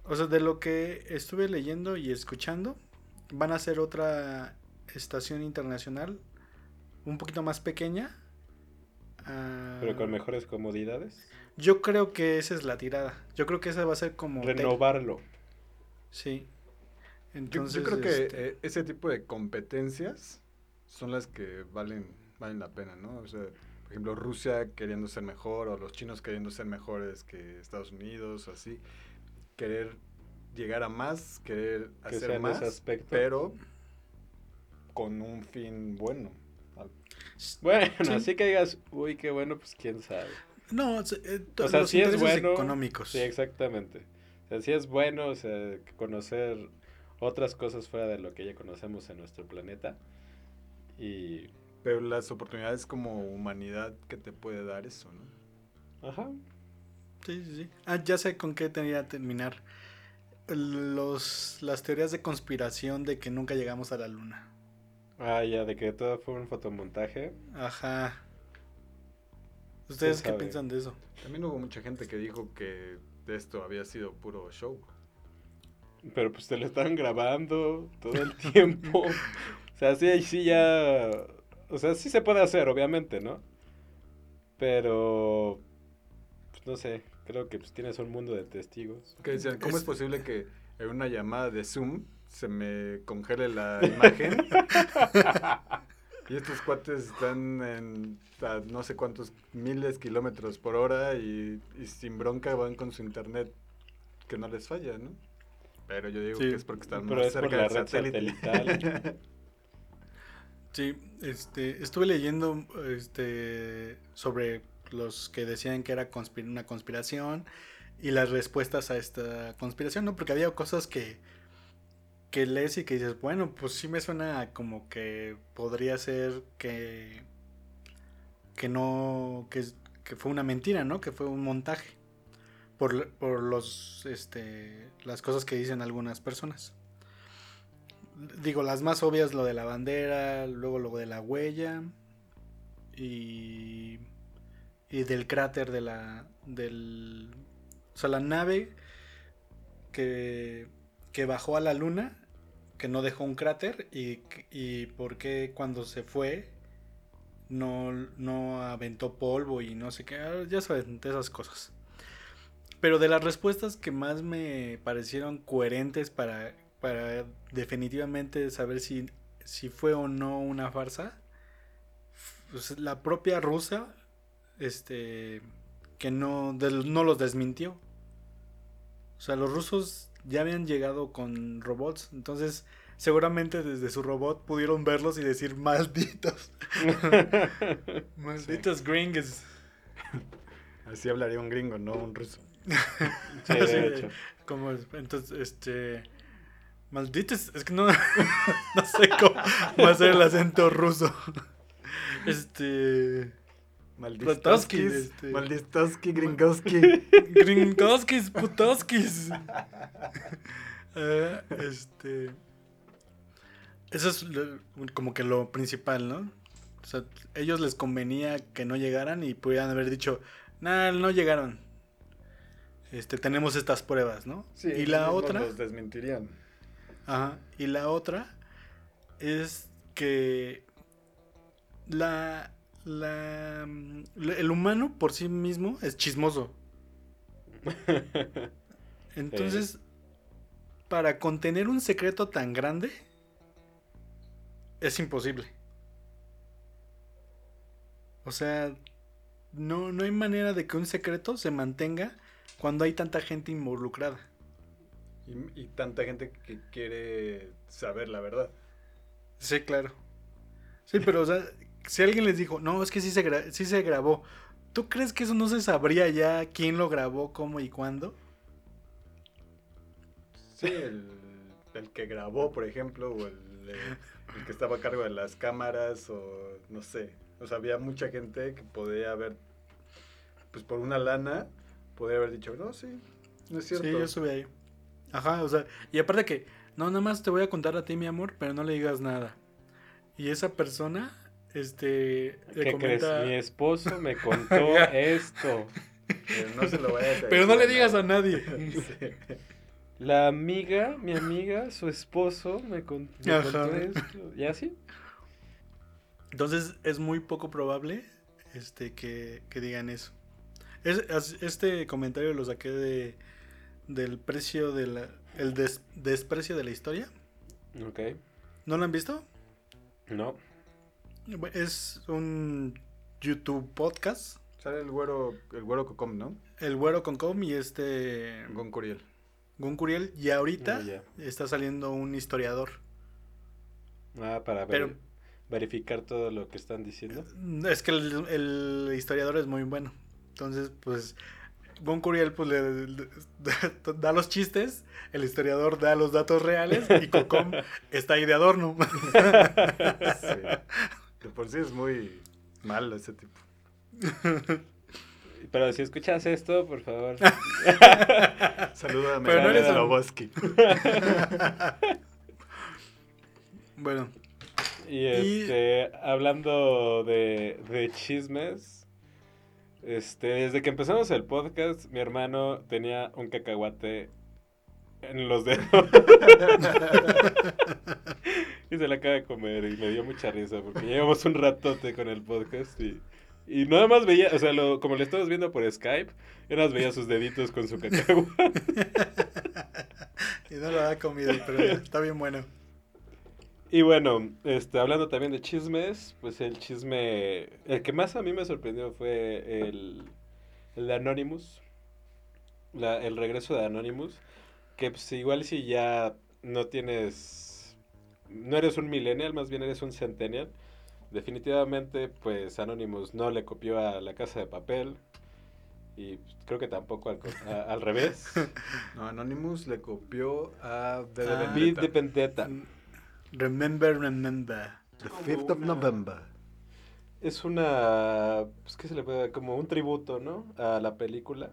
o sea, de lo que estuve leyendo y escuchando, van a hacer otra estación internacional un poquito más pequeña. Pero con mejores comodidades. Yo creo que esa es la tirada. Yo creo que esa va a ser como... Renovarlo. Sí. Entonces, yo, creo que este eh, ese tipo de competencias son las que valen, valen la pena, ¿no? O sea, por ejemplo, Rusia queriendo ser mejor o los chinos queriendo ser mejores que Estados Unidos o así. Querer llegar a más, querer hacer más, aspecto. pero con un fin bueno. Bueno, así que digas, uy, qué bueno, pues quién sabe. No, eh, o sea, sí es bueno. Económicos. Sí, exactamente. O sea, sí es bueno, o sea, conocer otras cosas fuera de lo que ya conocemos en nuestro planeta. Y... Pero las oportunidades como humanidad que te puede dar eso, ¿no? Ajá. Sí, sí, sí. Ah, ya sé con qué tenía que terminar. Los, las teorías de conspiración de que nunca llegamos a la luna. Ah, ya, de que todo fue un fotomontaje. Ajá. ¿Ustedes qué piensan de eso? También hubo mucha gente que dijo que esto había sido puro show. Pero pues te lo estaban grabando todo el tiempo. o sea, sí, sí ya... O sea, sí se puede hacer, obviamente, ¿no? Pero... Pues no sé, creo que pues tienes un mundo de testigos. ¿cómo es posible que en una llamada de Zoom se me congele la imagen? y estos cuates están en no sé cuántos miles de kilómetros por hora y, sin bronca van con su internet que no les falla, ¿no? Pero yo digo que es porque están más cerca del satélite. sí, este, estuve leyendo este, sobre los que decían que era una conspiración y las respuestas a esta conspiración, ¿no? Porque había cosas que, que lees y que dices, bueno, pues sí me suena como que podría ser que, que no, que, que fue una mentira, ¿no? Que fue un montaje por, por los, este, las cosas que dicen algunas personas. Digo, las más obvias, lo de la bandera, luego lo de la huella y, y del cráter de la, del, o sea, la nave que, que bajó a la luna, que no dejó un cráter y, y por qué cuando se fue no, no aventó polvo y no sé qué, ah, ya saben, esas cosas. Pero de las respuestas que más me parecieron coherentes para, para definitivamente saber si, si fue o no una farsa, pues la propia rusa, este, que no, no los desmintió. O sea, los rusos ya habían llegado con robots, entonces seguramente desde su robot pudieron verlos y decir malditos. malditos gringos. Así hablaría un gringo, no un ruso. sí, de hecho. Como, entonces, este. Malditos, es que no, no sé cómo hacer el acento ruso. Este. Maldistoskis, este... Maldistoski, Gringoski. Gringoskis, putoskis. Uh, este. Eso es como que lo principal, ¿no? O sea, ellos les convenía que no llegaran y pudieran haber dicho, nah, no llegaron este, tenemos estas pruebas, ¿no? Sí, y la otra... Los desmentirían. Ajá. Y la otra es que la, la, el humano por sí mismo es chismoso. Entonces, para contener un secreto tan grande, es imposible. O sea, no, no hay manera de que un secreto se mantenga cuando hay tanta gente involucrada. Y, tanta gente que quiere saber la verdad. Sí, claro. Sí, pero o sea, si alguien les dijo, no, es que sí se, sí se grabó, ¿tú crees que eso no se sabría ya quién lo grabó, cómo y cuándo? Sí, el, el que grabó, por ejemplo, o el, el, que estaba a cargo de las cámaras, o no sé. O sea, había mucha gente que podía haber, pues por una lana, podría haber dicho, no, sí, no es cierto. Sí, yo estuve ahí. Ajá, o sea, y aparte que, no, nada más te voy a contar a ti, mi amor, pero no le digas nada. Y esa persona, este... ¿Qué crees? Mi esposo me contó esto. Pero no se lo vaya a decir. Pero no le digas a nadie. La amiga, mi amiga, su esposo me, contó esto. ¿Y así? Entonces es muy poco probable este, que, que digan eso este comentario lo saqué de del precio de la el desprecio de la historia. Ok. ¿No lo han visto? No. Es un YouTube podcast. Sale el güero, el güero Cocom, ¿no? El güero Concom y este... Gon Curiel. Gon Curiel. Y ahorita ah, está saliendo un historiador. Ah, para ver, verificar todo lo que están diciendo. Es que el historiador es muy bueno. Entonces, pues Gon Curiel pues le, da los chistes, el historiador da los datos reales y Cocom está ahí de adorno. De por sí es muy malo ese tipo. Pero si escuchas esto, por favor. Saluda a Pero no eres bueno. Y, este, hablando de, de chismes, este, desde que empezamos el podcast, mi hermano tenía un cacahuate en los dedos. y se la acaba de comer y me dio mucha risa porque llevamos un ratote con el podcast y, y nada más veía, o sea, lo, como le estabas viendo por Skype, nada veía sus deditos con su cacahuate. y no lo ha comido, pero está bien bueno. Y bueno, este, hablando también de chismes, pues el chisme, el que más a mí me sorprendió fue el, el de Anonymous, la, el regreso de Anonymous, que pues igual si ya no tienes, no eres un millennial, más bien eres un centennial, definitivamente pues Anonymous no le copió a la casa de papel, y creo que tampoco al, al revés. No, Anonymous le copió a The Vendetta. Remember, remember. The 5th of November. Es una. Pues, ¿Qué se le puede Como un tributo, ¿no? A la película.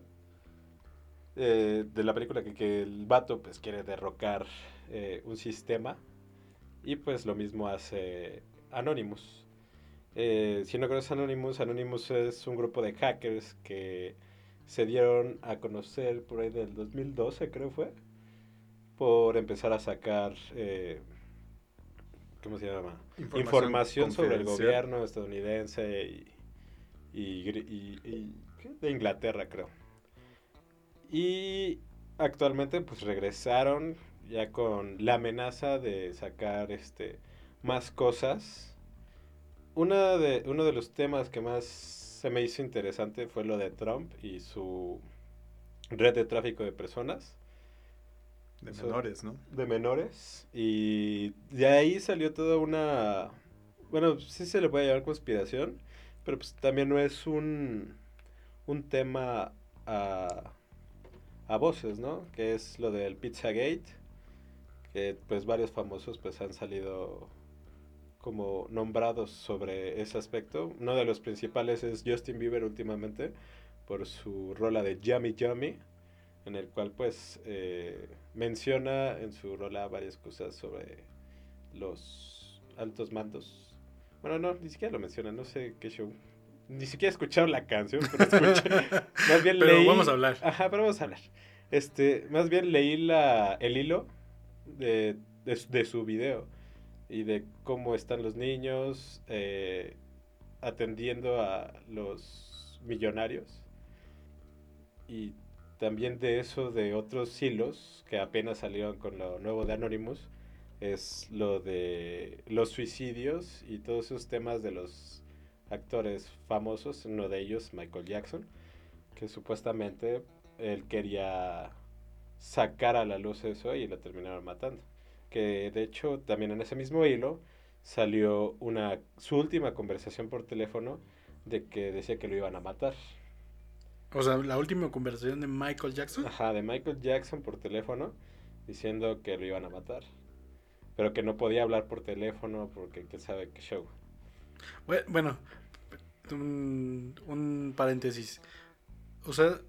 Eh, de la película que, que, el vato pues quiere derrocar eh, un sistema. Y pues lo mismo hace Anonymous. Eh, si no conoces Anonymous, Anonymous es un grupo de hackers que se dieron a conocer por ahí del 2012, creo fue. Por empezar a sacar ¿cómo se llama? Información, sobre el gobierno estadounidense y, y, de Inglaterra, creo. Y actualmente pues regresaron ya con la amenaza de sacar este más cosas. Una de, uno de los temas que más se me hizo interesante fue lo de Trump y su red de tráfico de personas. De menores, ¿no? De menores. Y de ahí salió toda una... Bueno, sí se le puede llamar conspiración, pero pues también no es un, un tema a, a voces, ¿no? Que es lo del Pizzagate, que pues varios famosos pues han salido como nombrados sobre ese aspecto. Uno de los principales es Justin Bieber últimamente, por su rola de Yummy Yummy en el cual pues eh, menciona en su rola varias cosas sobre los altos mandos. Bueno, no, ni siquiera lo menciona, no sé qué show. Ni siquiera he escuchado la canción, pero escuché. más bien pero vamos a hablar. Ajá, pero vamos a hablar. Este, más bien leí la, el hilo de, de, su video y de cómo están los niños eh, atendiendo a los millonarios. Y también de eso de otros hilos que apenas salieron con lo nuevo de Anonymous es lo de los suicidios y todos esos temas de los actores famosos, uno de ellos Michael Jackson, que supuestamente él quería sacar a la luz eso y lo terminaron matando. Que de hecho también en ese mismo hilo salió una su última conversación por teléfono de que decía que lo iban a matar. O sea, la última conversación de Michael Jackson. Ajá, de Michael Jackson por teléfono diciendo que lo iban a matar. Pero que no podía hablar por teléfono porque quién sabe qué show. Bueno, un, paréntesis. O sea,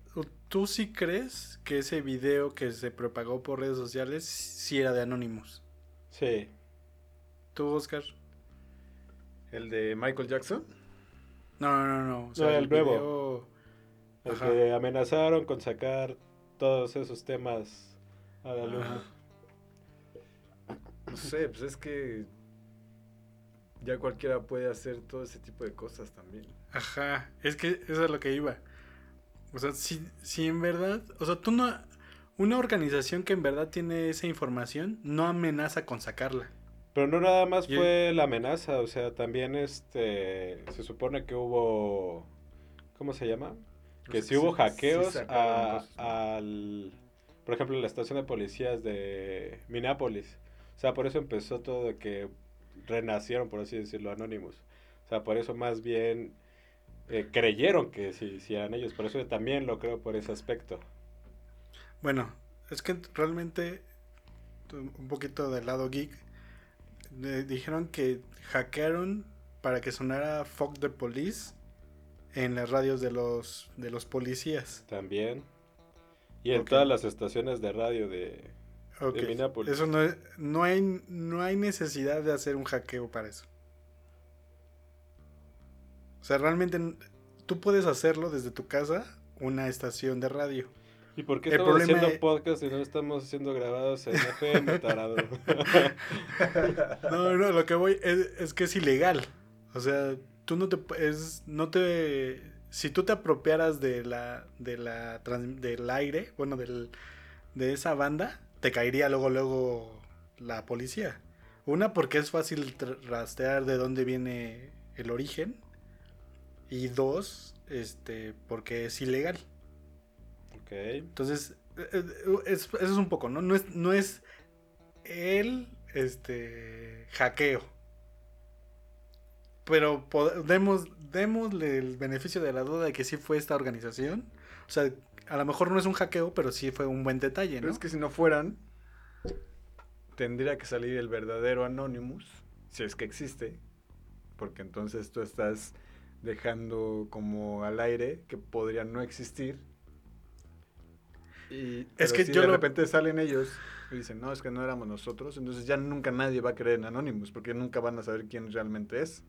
¿tú sí crees que ese video que se propagó por redes sociales sí era de Anonymous? Sí. ¿Tú, Oscar? ¿El de Michael Jackson? No, no, no. O sea, el, nuevo. Porque amenazaron con sacar todos esos temas a la luz. No sé, pues es que ya cualquiera puede hacer todo ese tipo de cosas también. Ajá, es que eso es lo que iba. O sea, si, si en verdad, o sea, tú no, una organización que en verdad tiene esa información no amenaza con sacarla. Pero no nada más fue la amenaza, o sea, también este, se supone que hubo, ¿cómo se llama? que si hubo hackeos a, al, por ejemplo, la estación de policías de Minneapolis. O sea, por eso empezó todo que renacieron, por así decirlo, Anonymous. O sea, por eso más bien eh, creyeron que sí, sí, eran ellos. Por eso también lo creo por ese aspecto. Bueno, es que realmente, un poquito del lado geek, dijeron que hackearon para que sonara Fuck the Police en las radios de los, de los policías. También. Y en todas las estaciones de radio de, Eso no, no, hay, no hay necesidad de hacer un hackeo para eso. O sea, realmente tú puedes hacerlo desde tu casa, una estación de radio. ¿Y por qué estamos haciendo podcast y no estamos siendo grabados en FM, tarado? no, no, lo que voy es, es, que es ilegal. O sea, tú no te es, no te si tú te apropiaras de la de la del aire, bueno, del de esa banda, te caería luego luego la policía. Una porque es fácil rastrear de dónde viene el origen y dos, este, porque es ilegal. Entonces, eh, eh, eso es un poco, ¿no? No es, no es el este, hackeo. Pero podemos, démosle el beneficio de la duda de que sí fue esta organización. O sea, a lo mejor no es un hackeo, pero sí fue un buen detalle, ¿no? Pero es que si no fueran, tendría que salir el verdadero Anonymous, si es que existe. Porque entonces tú estás dejando como al aire que podría no existir y es que yo de repente salen ellos y dicen, no, es que no éramos nosotros, entonces ya nunca nadie va a creer en Anonymous, porque nunca van a saber quién realmente es.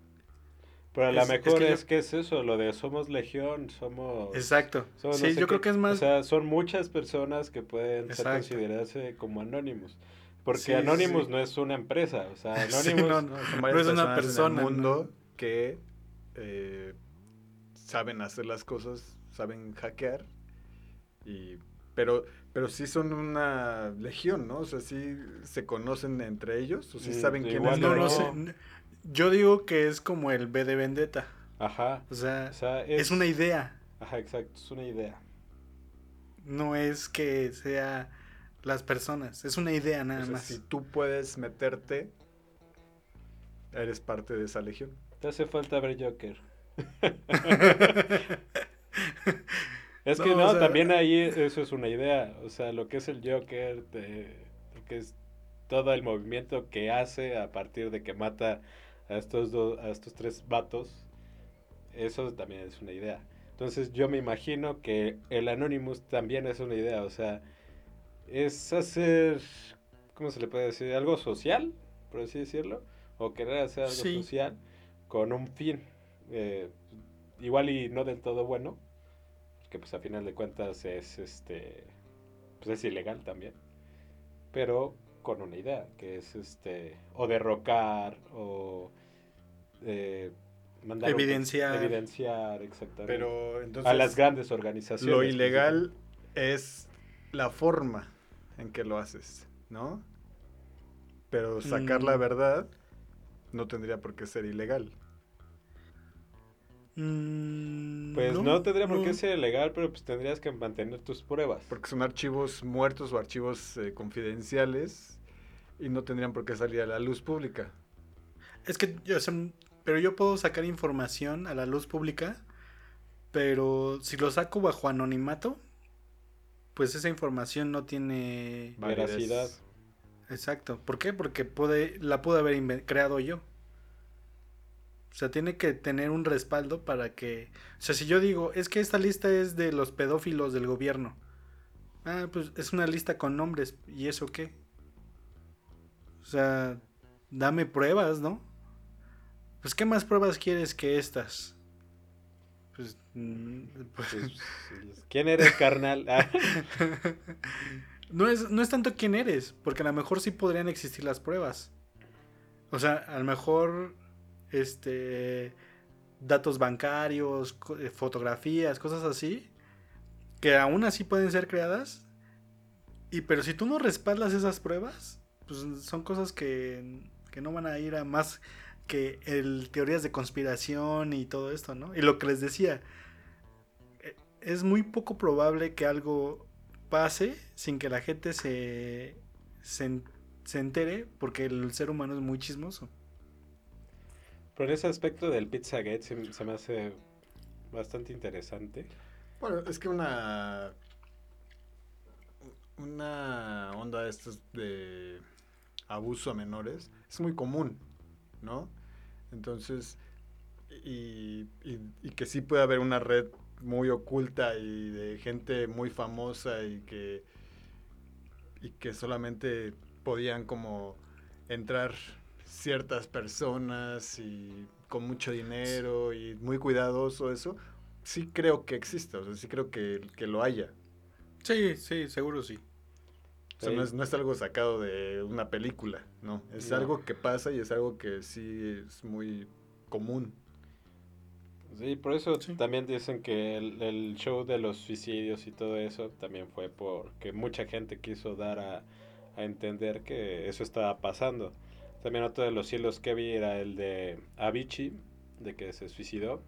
Pero a lo mejor es que, es, eso, lo de somos legión, somos... Exacto. sí, yo creo que es más... O sea, son muchas personas que pueden ser considerarse como Anonymous. Porque Anonymous no es una empresa, o sea, Anonymous no, es una persona. En el mundo que eh, saben hacer las cosas, saben hackear y pero, pero sí son una legión, ¿no? O sea, sí se conocen entre ellos, o sí mm, saben quién es. No, no sé. Yo digo que es como el B de Vendetta. Ajá. O sea, es, una idea. Ajá, exacto, es una idea. No es que sea las personas, es una idea nada más. Si tú puedes meterte, eres parte de esa legión. Te hace falta ver Joker. Es que no, también ahí eso es una idea. O sea, lo que es el Joker, lo que es todo el movimiento que hace a partir de que mata a estos dos, a estos tres vatos, eso también es una idea. Entonces yo me imagino que el Anonymous también es una idea. O sea, es hacer, ¿cómo se le puede decir? Algo social, por así decirlo. O querer hacer algo social con un fin. Eh, igual y no del todo bueno que pues a final de cuentas es este pues es ilegal también pero con una idea que es este o derrocar o eh, mandar evidenciar evidenciar exactamente pero entonces a las grandes organizaciones lo ilegal es la forma en que lo haces no pero sacar la mm. verdad no tendría por qué ser ilegal Mm, pues no, tendría por qué ser legal, pero pues tendrías que mantener tus pruebas. Porque son archivos muertos o archivos eh, confidenciales y no tendrían por qué salir a la luz pública. Es que yo, pero yo puedo sacar información a la luz pública, pero si lo saco bajo anonimato, pues esa información no tiene veracidad. Exacto. ¿Por qué? Porque puede, la pude haber creado yo. O sea, tiene que tener un respaldo para que... O sea, si yo digo, es que esta lista es de los pedófilos del gobierno. Ah, pues es una lista con nombres. ¿Y eso qué? O sea, dame pruebas, ¿no? Pues, ¿qué más pruebas quieres que estas? Pues, mm, pues, pues ¿quién eres, carnal? Ah. no, es, no es tanto quién eres, porque a lo mejor sí podrían existir las pruebas. O sea, a lo mejor este, datos bancarios, eh, fotografías, cosas así, que aún así pueden ser creadas. Y pero si tú no respaldas esas pruebas, pues son cosas que, que no van a ir a más que el teorías de conspiración y todo esto, ¿no? Y lo que les decía, eh, es muy poco probable que algo pase sin que la gente se, se, se entere, porque el ser humano es muy chismoso. Pero en ese aspecto del Pizzagate se, se me hace bastante interesante. Bueno, es que una una onda de estos de abuso a menores es muy común, ¿no? Entonces, y, y, que sí puede haber una red muy oculta y de gente muy famosa y que, y que solamente podían como entrar ciertas personas y con mucho dinero y muy cuidadoso eso, sí creo que exista, o sea, sí creo que, que lo haya. Sí, sí, seguro sí. O sea, no, es, no es, algo sacado de una película, ¿no? Es algo que pasa y es algo que sí es muy común. Sí, por eso también dicen que el, el, show de los suicidios y todo eso también fue porque mucha gente quiso dar a, a entender que eso estaba pasando. También otro de los hilos que vi era el de Avicii, de que se suicidó.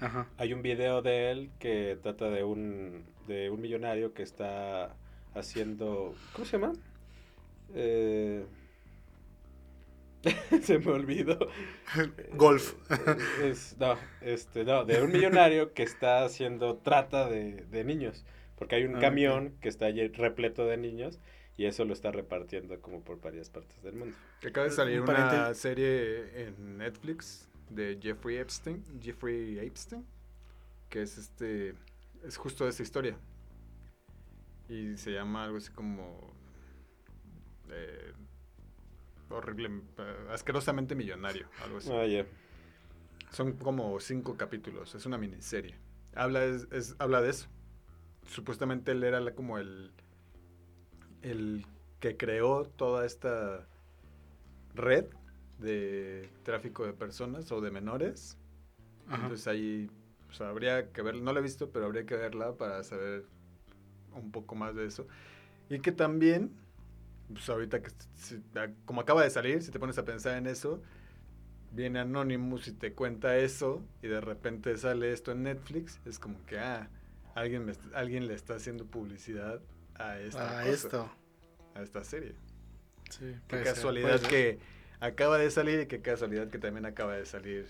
Ajá. Hay un video de él que trata de un, de un millonario que está haciendo. ¿Cómo se llama? Eh, se me olvidó. Golf. no, este, no, de un millonario que está haciendo trata de, de niños. Porque hay un ah, camión que está allí repleto de niños y eso lo está repartiendo como por varias partes del mundo. Acaba de salir una serie en Netflix de Jeffrey Epstein, Jeffrey Epstein, que es este, es justo esa historia y se llama algo así como eh, horrible, eh, asquerosamente millonario, algo así. Ah, Son como cinco capítulos, es una miniserie. Habla, es, habla de eso. Supuestamente él era como el, el que creó toda esta red de tráfico de personas o de menores. Entonces ahí pues, habría que ver, no la he visto, pero habría que verla para saber un poco más de eso. Y que también, pues ahorita que como acaba de salir, si te pones a pensar en eso, viene Anonymous y te cuenta eso y de repente sale esto en Netflix, es como que, ah, alguien, alguien le está haciendo publicidad a esta esto. A esta serie. qué casualidad que acaba de salir y qué casualidad que también acaba de salir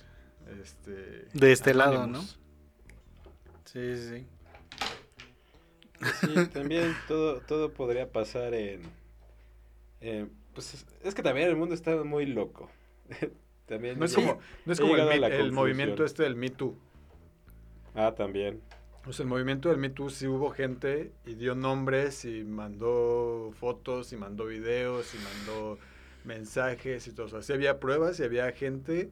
este de este lado, ¿no? Sí, sí. Sí, también todo, todo podría pasar en... pues es que también el mundo está muy loco. también no es como, no es como el, movimiento este del Me Too. Ah, también. Sea, el movimiento del Me Too sí hubo gente y dio nombres y mandó fotos y mandó videos y mandó mensajes y todo. O sea, sí había pruebas y había gente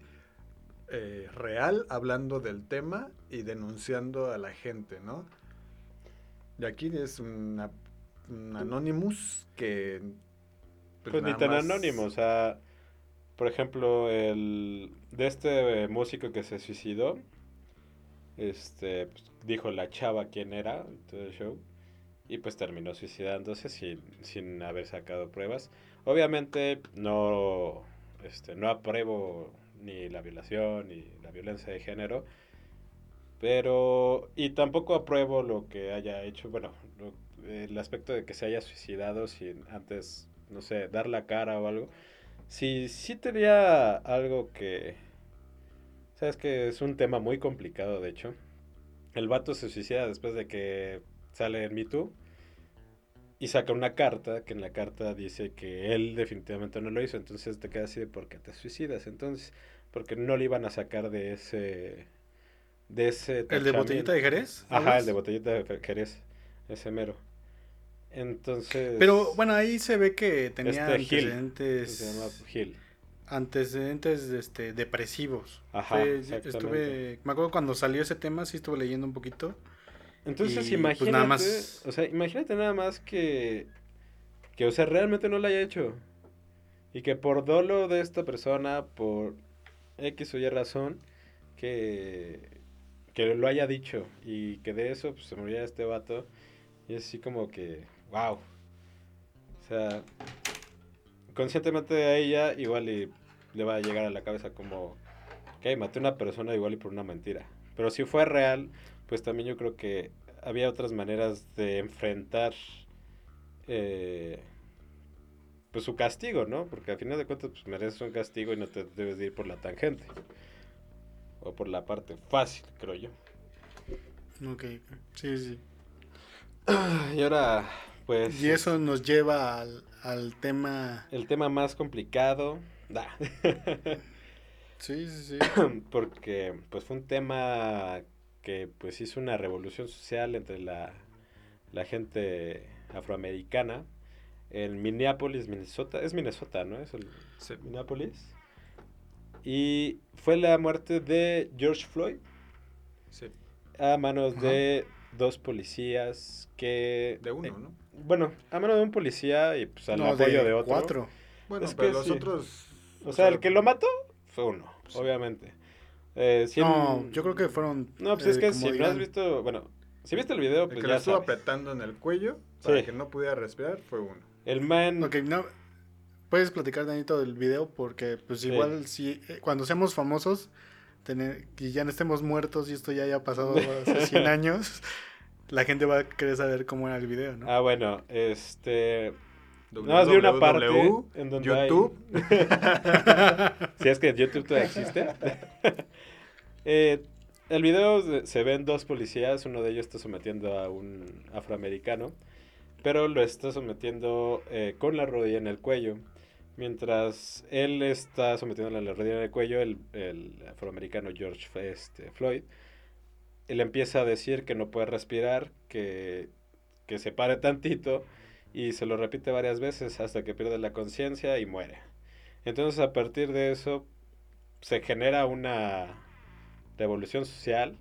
eh, real hablando del tema y denunciando a la gente, ¿no? Y aquí es una, un Anonymous que... Pues, pues ni tan anónimo, o sea, por ejemplo, el de este músico que se suicidó, este, pues, dijo la chava quién era, todo el show, y pues terminó suicidándose sin, sin haber sacado pruebas. Obviamente no, este, no apruebo ni la violación ni la violencia de género, pero, y tampoco apruebo lo que haya hecho, bueno, el aspecto de que se haya suicidado sin antes, no sé, dar la cara o algo. Sí, sí tenía algo que, sabes que es un tema muy complicado, de hecho. El vato se suicida después de que sale en Me Too y saca una carta que en la carta dice que él definitivamente no lo hizo, entonces te quedas así de por qué te suicidas, entonces, porque no le iban a sacar de ese de ese ¿El de botellita de Jerez? Ajá, el de botellita de Jerez, ese mero. Entonces... Pero bueno, ahí se ve que tenía este antecedentes... se llama Gil. Antecedentes este, depresivos. Ajá, estuve, me acuerdo cuando salió ese tema, sí estuve leyendo un poquito. Entonces pues, imagínate, nada más... o sea, imagínate nada más que, que, o sea, realmente no lo haya hecho. Y que por dolo de esta persona, por X o Y razón, que que lo haya dicho y que de eso pues, se muriera este vato. Y es así como que, wow. O sea, conscientemente a ella igual le va a llegar a la cabeza como, ok, maté a una persona igual y por una mentira. Pero si fue real, pues también yo creo que había otras maneras de enfrentar eh, pues su castigo, ¿no? Porque al final de cuentas pues mereces un castigo y no te debes de ir por la tangente. O por la parte fácil, creo yo. Ok, sí, sí. Y ahora, pues... Y eso nos lleva al, al tema... El tema más complicado. sí, sí, sí. Porque pues fue un tema que pues hizo una revolución social entre la, la gente afroamericana en Minneapolis, Minnesota. Es Minnesota, ¿no? Es el Minneapolis. Y fue la muerte de George Floyd. Sí. A manos de dos policías que... De uno, ¿no? Bueno, a manos de un policía y pues al apoyo de, otro. Cuatro. Bueno, pero los otros... O sea, el que lo mató fue uno, obviamente. Eh, no, yo creo que fueron... No, pues es eh, que si no has visto... Bueno, si viste el video, pues el que ya estuvo apretando en el cuello para que no pudiera respirar fue uno. El man... Ok, no... Puedes platicar, Danito, del video porque pues igual si eh, cuando seamos famosos tener, y ya no estemos muertos y esto ya haya pasado hace 100 años, la gente va a querer saber cómo era el video, ¿no? Ah, bueno, este... Nada más vi una parte en donde YouTube. si es que YouTube todavía existe. eh, el video se ven dos policías, uno de ellos está sometiendo a un afroamericano, pero lo está sometiendo eh, con la rodilla en el cuello. Mientras él está sometiendo la rodilla el cuello, el, afroamericano George este, Floyd, él empieza a decir que no puede respirar, que, que se pare tantito, y se lo repite varias veces hasta que pierde la conciencia y muere. Entonces a partir de eso se genera una revolución social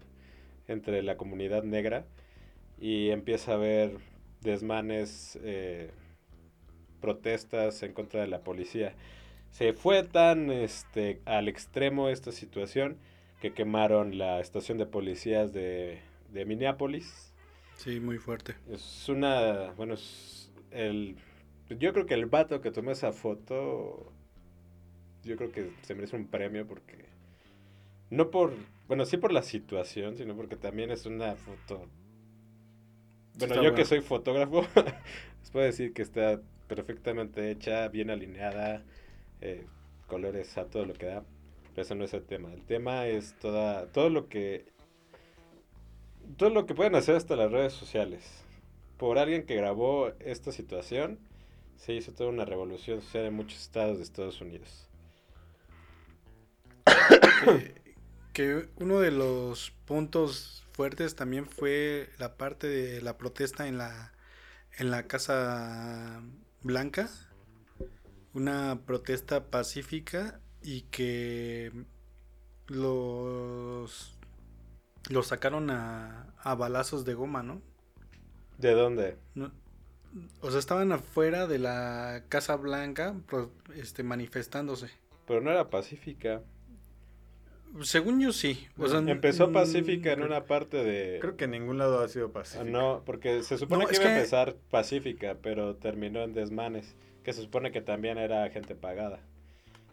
entre la comunidad negra y empieza a haber desmanes, eh, protestas en contra de la policía. Se fue tan este, al extremo esta situación que quemaron la estación de policías de, de Minneapolis. Sí, muy fuerte. Es una, bueno, es el, yo creo que el vato que tomó esa foto, yo creo que se merece un premio porque, no por, bueno, sí por la situación, sino porque también es una foto. Bueno, yo que soy fotógrafo, les puedo decir que está perfectamente hecha, bien alineada, eh, colores a todo lo que da. Pero eso no es el tema. El tema es toda, todo lo que todo lo que pueden hacer hasta las redes sociales. Por alguien que grabó esta situación, se hizo toda una revolución social en muchos estados de Estados Unidos. que uno de los puntos fuertes también fue la parte de la protesta en la en la Casa Blanca, una protesta pacífica y que los los sacaron a, a balazos de goma, ¿no? ¿De dónde? o sea, estaban afuera de la Casa Blanca este, manifestándose. Pero no era pacífica. Según yo sí. Empezó mm, pacífica en una parte de... Creo que en ningún lado ha sido pacífica. No, porque se supone que iba a empezar pacífica, pero terminó en desmanes. Que se supone que también era gente pagada.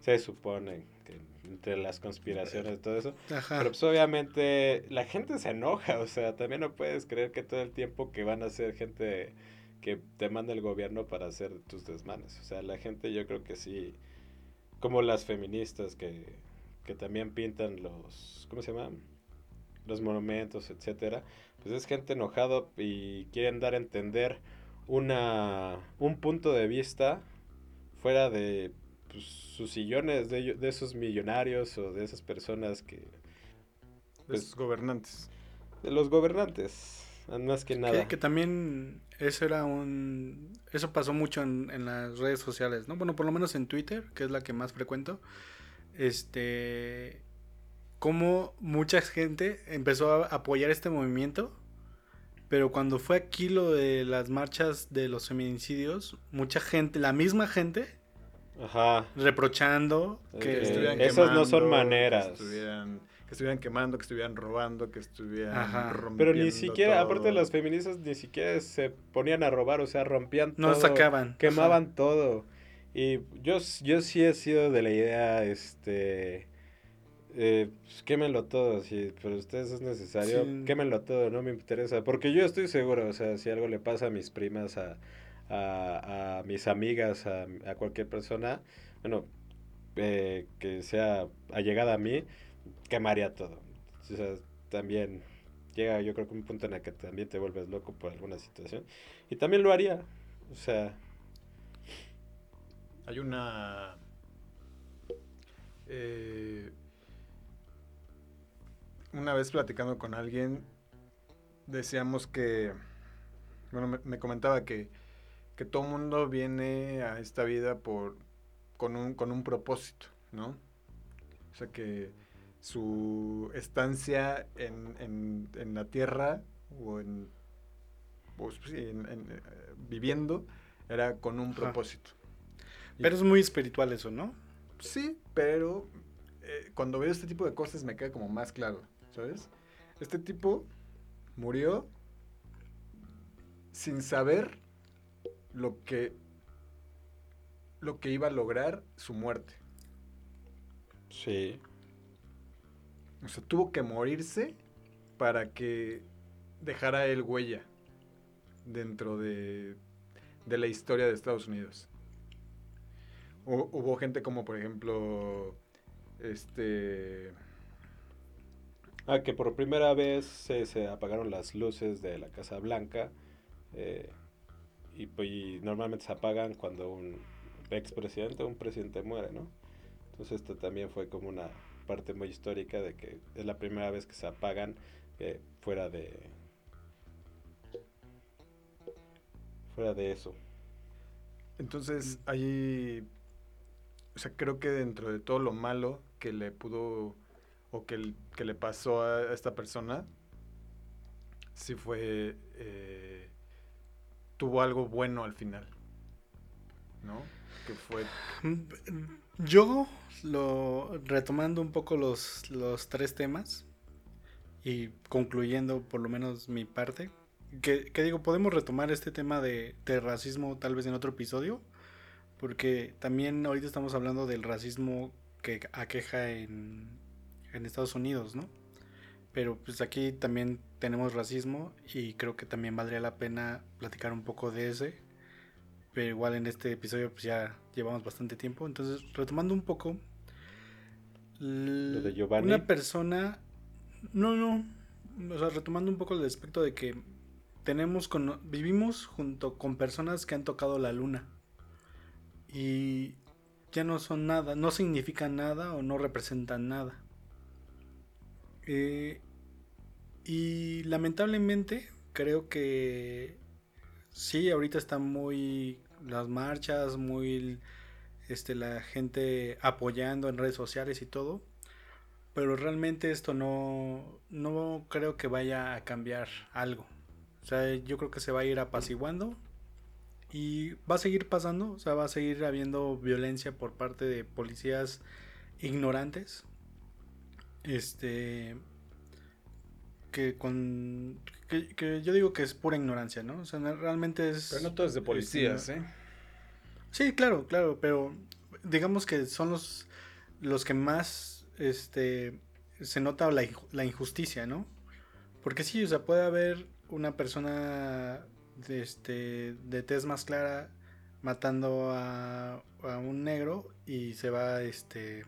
Se supone que entre las conspiraciones y todo eso. Pero pues obviamente la gente se enoja, o sea, también no puedes creer que todo el tiempo que van a ser gente que te manda el gobierno para hacer tus desmanes. O sea, la gente yo creo que sí, como las feministas que que también pintan los, ¿cómo se llama? Los monumentos, etcétera, pues es gente enojado y quieren dar a entender una, un punto de vista fuera de pues, sus sillones, de, de esos millonarios o de esas personas que... Pues, de los gobernantes. De los gobernantes, más que nada. Que, también eso era un... Eso pasó mucho en, en las redes sociales, ¿no? Bueno, por lo menos en Twitter, que es la que más frecuento este, cómo mucha gente empezó a apoyar este movimiento, pero cuando fue aquí lo de las marchas de los feminicidios, mucha gente, la misma gente, reprochando que, esas no son maneras. Que estuvieran, quemando, que estuvieran robando, que estuvieran rompiendo. Pero ni siquiera, aparte de los feministas, ni siquiera se ponían a robar, o sea, rompían todo. No sacaban. Quemaban todo. Y yo, yo sí he sido de la idea, este, eh, pues, quémenlo todo, si para ustedes es necesario, quémenlo todo, no me interesa, porque yo estoy seguro, o sea, si algo le pasa a mis primas, a, a, a mis amigas, a, a, cualquier persona, bueno, eh, que sea allegada a mí, quemaría todo. O sea, también llega yo creo que un punto en el que también te vuelves loco por alguna situación. Y también lo haría. O sea... Hay una... Eh, una vez platicando con alguien, decíamos que... Bueno, me, comentaba que, que todo mundo viene a esta vida por, con, un, con un propósito, ¿no? O sea que su estancia en, en, la tierra o en, pues, eh, viviendo era con un propósito. Pero es muy espiritual eso, ¿no? Sí, pero eh, cuando veo este tipo de cosas me queda como más claro, ¿sabes? Este tipo murió sin saber lo que lo que iba a lograr su muerte. Sí. O sea, tuvo que morirse para que dejara él huella dentro de, de la historia de Estados Unidos. Hubo gente como, por ejemplo, este... Ah, que por primera vez se, apagaron las luces de la Casa Blanca. Eh, y, pues, y normalmente se apagan cuando un expresidente o un presidente muere, ¿no? Entonces esto también fue como una parte muy histórica de que es la primera vez que se apagan eh, fuera de fuera de eso. Entonces, ahí, o sea, creo que dentro de todo lo malo que le pudo o que, que le pasó a esta persona, sí fue, eh, tuvo algo bueno al final, ¿no? Que fue... Mm, yo, lo, retomando un poco los, los tres temas y concluyendo por lo menos mi parte, que, digo, podemos retomar este tema de, racismo tal vez en otro episodio, porque también ahorita estamos hablando del racismo que aqueja en, en Estados Unidos, ¿no? Pero pues aquí también tenemos racismo y creo que también valdría la pena platicar un poco de ese pero igual en este episodio pues ya llevamos bastante tiempo. Entonces, retomando un poco, lo de Giovanni. Una persona, no, no, o sea, retomando un poco el aspecto de que tenemos, con, vivimos junto con personas que han tocado la luna y ya no son nada, no significan nada o no representan nada. Eh, y lamentablemente creo que sí, ahorita está muy las marchas, muy este, la gente apoyando en redes sociales y todo. Pero realmente esto no, no creo que vaya a cambiar algo. O sea, yo creo que se va a ir apaciguando y va a seguir pasando, o sea, va a seguir habiendo violencia por parte de policías ignorantes. Este que con que, yo digo que es pura ignorancia, ¿no? O sea, realmente es... Pero no todo es de policías, ¿eh? Sí, claro, claro, pero digamos que son los, los que más este, se nota la, la injusticia, ¿no? Porque sí, o sea, puede haber una persona este, de tez más clara matando a, a un negro y se va, este,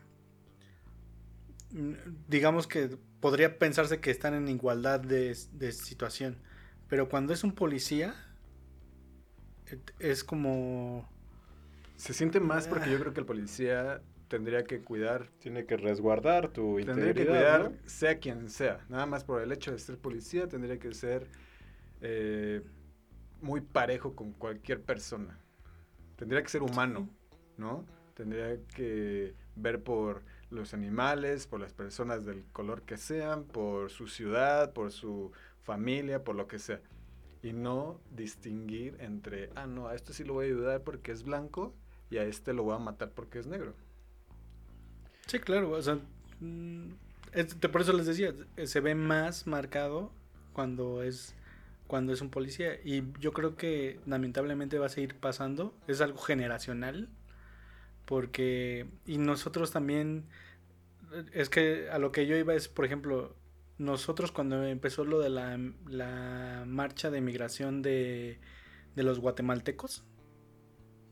digamos que podría pensarse que están en igualdad de, situación. Pero cuando es un policía, es como... Se siente más porque yo creo que el policía tendría que cuidar. Tiene que resguardar tu Tendría que cuidar, sea quien sea. Nada más por el hecho de ser policía, tendría que ser eh, muy parejo con cualquier persona. Tendría que ser humano, ¿no? Tendría que ver por los animales, por las personas del color que sean, por su ciudad, por su familia, por lo que sea. Y no distinguir entre, ah, no, a esto sí lo voy a ayudar porque es blanco y a este lo voy a matar porque es negro. Sí, claro, o sea, mm, por eso les decía, se ve más marcado cuando es cuando es un policía. Y yo creo que lamentablemente va a seguir pasando, es algo generacional. Porque y nosotros también es que a lo que yo iba es por ejemplo nosotros cuando empezó lo de la, la marcha de migración de, de los guatemaltecos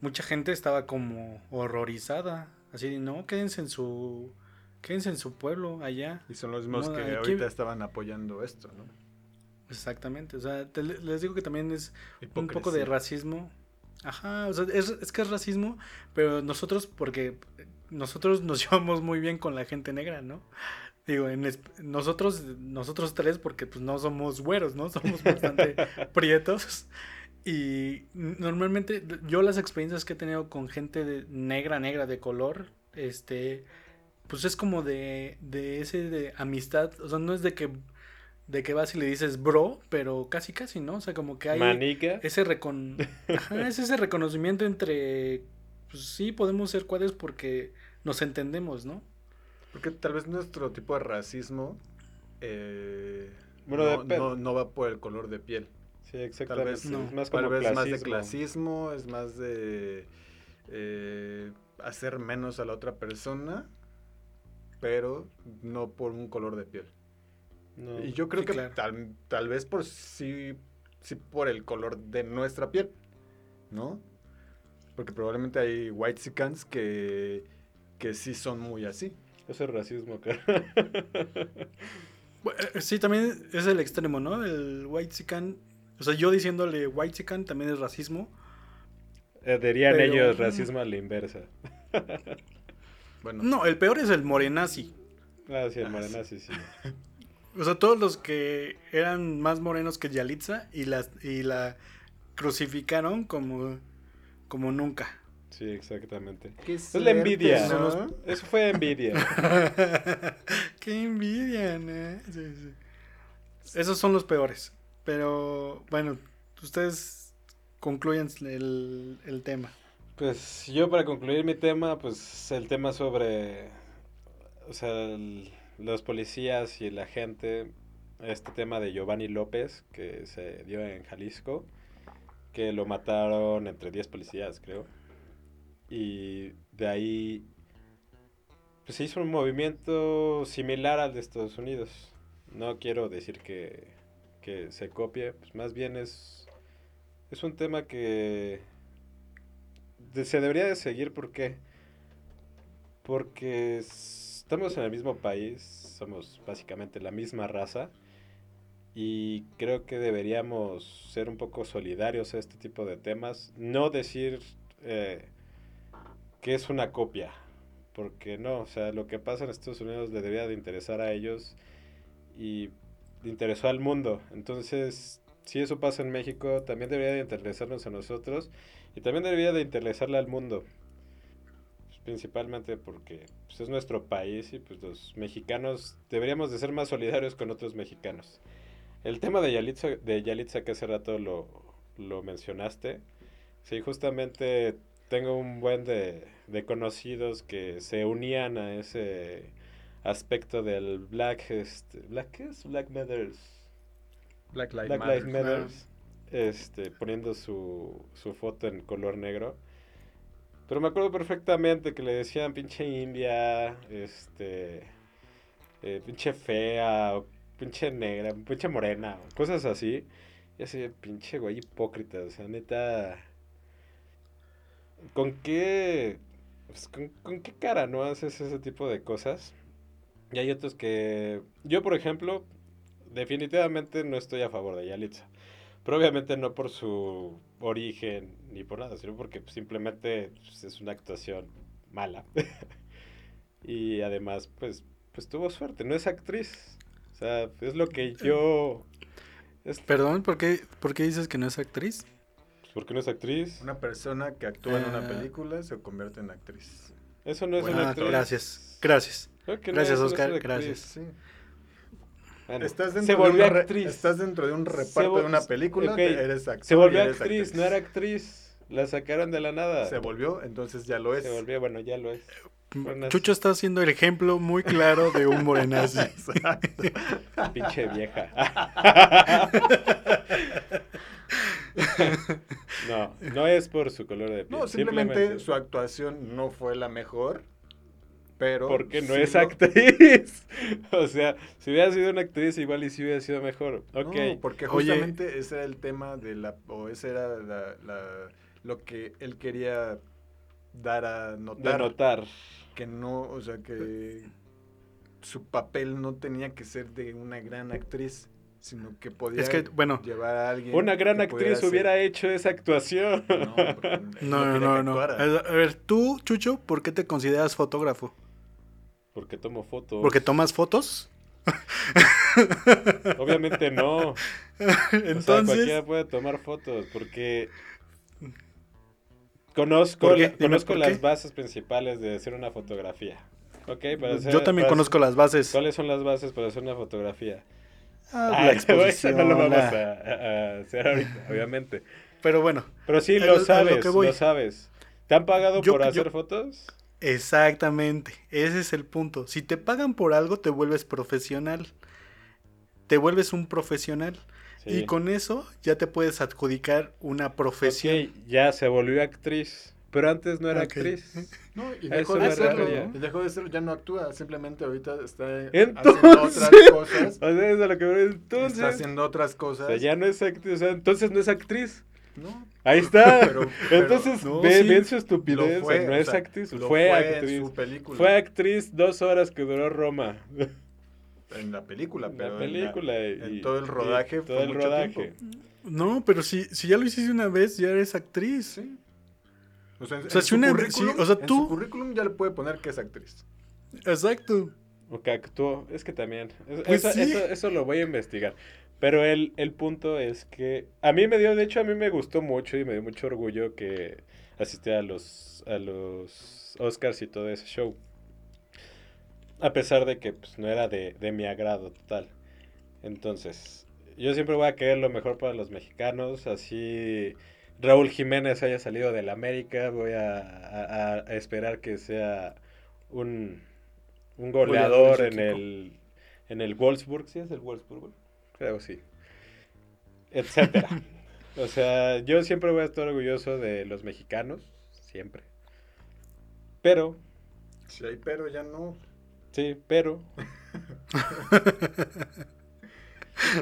mucha gente estaba como horrorizada. Así no quédense en su quédense en su pueblo allá y son los mismos que ahorita estaban apoyando esto no Exactamente, o sea, les digo que también es un poco de racismo. Ajá, o sea, es, es, que es racismo, pero nosotros, porque nosotros nos llevamos muy bien con la gente negra, ¿no? Digo, en nosotros, nosotros tres, porque pues no somos güeros, ¿no? Somos bastante prietos. Y normalmente yo las experiencias que he tenido con gente de negra, negra, de color, este, pues es como de, de ese de amistad, o sea, no es de que de que vas y le dices bro, pero casi casi, ¿no? O sea, como que hay ese recon es ese reconocimiento entre pues sí podemos ser cuadros porque nos entendemos, ¿no? Porque tal vez nuestro tipo de racismo eh, no, va por el color de piel. Sí, exactamente. Tal vez, es más como más de clasismo, es más de eh, hacer menos a la otra persona, pero no por un color de piel. Y yo creo que tal, tal, vez por sí, sí por el color de nuestra piel, ¿no? Porque probablemente hay white que, que sí son muy así. Eso es racismo, cara. Eh, sí, también es el extremo, ¿no? El white sican. O sea, yo diciéndole white sican también es racismo. Eh, dirían ellos racismo a la inversa. bueno. No, el peor es el morenazi. Ah, sí, el ah, morenazi, sí. O sea, todos los que eran más morenos que Yalitza y la, y la crucificaron como, como nunca. Sí, exactamente. es la envidia. Eso fue envidia. Qué envidia, ¿no? Esos son los peores. Pero bueno, ustedes concluyen el, el tema. Pues yo para concluir mi tema, pues el tema sobre, o sea, los policías y la gente, este tema de Giovanni López que se dio en Jalisco, que lo mataron entre 10 policías, creo. Y de ahí pues se hizo un movimiento similar al de Estados Unidos. No quiero decir que, que se copie, pues más bien es, es un tema que se debería de seguir. ¿Por qué? Porque estamos en el mismo país, somos básicamente la misma raza y creo que deberíamos ser un poco solidarios a este tipo de temas. No decir... Eh, que es una copia. Porque no, o sea, lo que pasa en Estados Unidos le debería de interesar a ellos y interesó al mundo. Entonces, si eso pasa en México, también debería de interesarnos a nosotros y también debería de interesarle al mundo. Principalmente porque pues, es nuestro país y pues los mexicanos deberíamos de ser más solidarios con otros mexicanos. El tema de Yalitza, de Yalitza que hace rato lo, lo mencionaste, sí, justamente tengo un buen de, de conocidos que se unían a ese aspecto del Black, este, ¿Black qué es? Black Matters. Black Lives. Este, poniendo su, su foto en color negro. Pero me acuerdo perfectamente que le decían pinche india, este, eh, pinche fea, pinche negra, pinche morena, cosas así. Y así, pinche güey hipócrita, o sea, neta ¿Con qué, pues, con, qué cara no haces ese tipo de cosas? Y hay otros que... Yo, por ejemplo, definitivamente no estoy a favor de Yalitza. Pero obviamente no por su origen ni por nada, sino porque simplemente pues, es una actuación mala. y además, pues, pues tuvo suerte, no es actriz. O sea, es lo que yo... Perdón, ¿por qué, ¿por qué dices que no es actriz? ¿Por qué no es actriz? Una persona que actúa en una ah. película se convierte en actriz. Eso no es una actriz. Gracias, gracias. Gracias, Oscar, gracias. Estás, dentro se volvió de actriz. estás dentro de un reparto de una película, eres actriz. Se volvió actriz, no era actriz. La sacaron de la nada. Se volvió, entonces ya lo es. Se volvió, bueno, ya lo es. Chucho está haciendo el ejemplo muy claro de un morenazi. Pinche vieja. no, no es por su color de piel. No, simplemente, su actuación no fue la mejor. Pero porque no es actriz. o sea, si hubiera sido una actriz, igual y si hubiera sido mejor. Ok. porque justamente ese era el tema de la. O ese era lo que él quería dar a notar. notar. Que no, o sea, que su papel no tenía que ser de una gran actriz sino que podía es que, bueno, llevar a alguien. Una gran actriz hubiera hecho esa actuación. No, no, no, no. A ver, tú, Chucho, ¿por qué te consideras fotógrafo? Porque tomo fotos. ¿Porque tomas fotos? Obviamente no. Entonces. cualquiera puede tomar fotos porque. Conozco, conozco las bases principales de hacer una fotografía. Okay, para Yo también conozco las bases. ¿Cuáles son las bases para hacer una fotografía? Ah, Eso no lo vamos a, hacer ahorita, obviamente. Pero bueno. Pero sí, lo sabes, lo, sabes. ¿Te han pagado por hacer fotos? Exactamente, ese es el punto. Si te pagan por algo, te vuelves profesional. Te vuelves un profesional. Y con eso ya te puedes adjudicar una profesión. ya se volvió actriz. Pero antes no era actriz. No, y dejó de serlo. Y dejó de serlo, ya no actúa. Simplemente ahorita está haciendo otras cosas. O sea, lo que entonces. Está haciendo otras cosas. O sea, ya no es actriz. O sea, entonces no es actriz. No. Ahí está. entonces, ven, su estupidez. Fue, no es actriz. Fue, actriz. Fue actriz dos horas que duró Roma. En la película, pero. En la película. En, todo el rodaje. todo el rodaje. No, pero si, si ya lo hiciste una vez, ya eres actriz. Sí. O sea, en, si una, currículum, o sea, tú... su currículum ya le puede poner que es actriz. Exacto. O que actuó. Es que también. Pues eso, eso, lo voy a investigar. Pero el, el punto es que a mí me dio, de hecho, a mí me gustó mucho y me dio mucho orgullo que asistí a los, a los Oscars y todo ese show. A pesar de que pues, no era de, de mi agrado total. Entonces, yo siempre voy a querer lo mejor para los mexicanos. Así Raúl Jiménez haya salido del América, voy a, esperar que sea un, un goleador en el, en el Wolfsburg, ¿sí es el Wolfsburg? Creo sí. Etcétera. o sea, yo siempre voy a estar orgulloso de los mexicanos, siempre. Pero... Si hay pero, ya no. Sí, pero...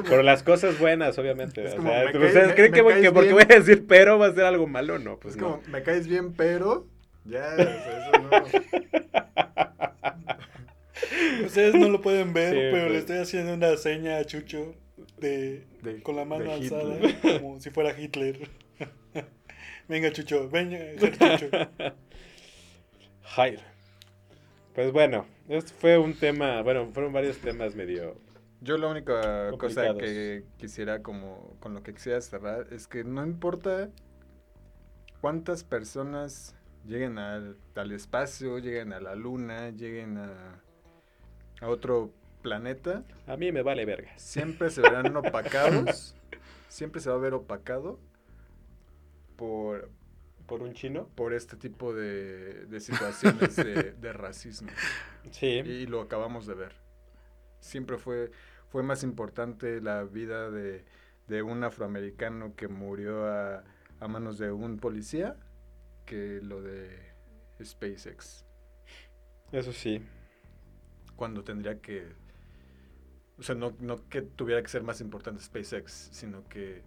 Por las cosas buenas, obviamente. ¿Ustedes creen que, porque voy a decir pero va a ser algo malo? No, pues es no. como, me caes bien, pero. Ya, eso no. Ustedes no lo pueden ver, pero le pues. estoy haciendo una seña a Chucho de, con la mano alzada, como si fuera Hitler. venga, Chucho, venga, Chucho. Jair. Pues bueno, este fue un tema, bueno, fueron varios temas medio yo la única cosa que quisiera como con lo que quisiera cerrar es que no importa cuántas personas lleguen al, espacio, lleguen a la luna, lleguen a, a otro planeta. A mí me vale verga. Siempre se verán opacados. siempre se va a ver opacado por... ¿Por un chino? Por este tipo de, de situaciones de, de, racismo. Sí. Y lo acabamos de ver. Siempre fue fue más importante la vida de, un afroamericano que murió a, manos de un policía que lo de SpaceX. Eso sí. Cuando tendría que... O sea, no, no que tuviera que ser más importante SpaceX, sino que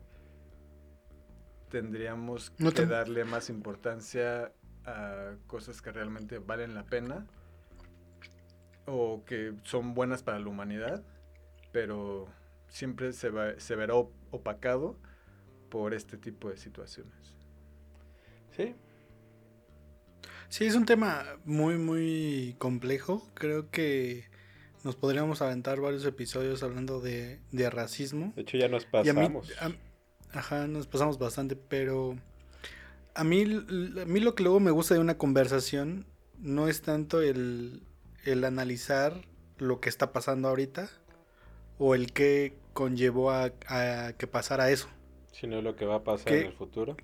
tendríamos que darle más importancia a cosas que realmente valen la pena o que son buenas para la humanidad pero siempre se, va, se verá opacado por este tipo de situaciones. Sí. Sí, es un tema muy, muy complejo. Creo que nos podríamos aventar varios episodios hablando de, racismo. De hecho, ya nos pasamos. ajá, nos pasamos bastante, pero a mí, a mí lo que luego me gusta de una conversación no es tanto el, el analizar lo que está pasando ahorita, o el que conllevó a, que pasara eso. Sino lo que va a pasar en el futuro.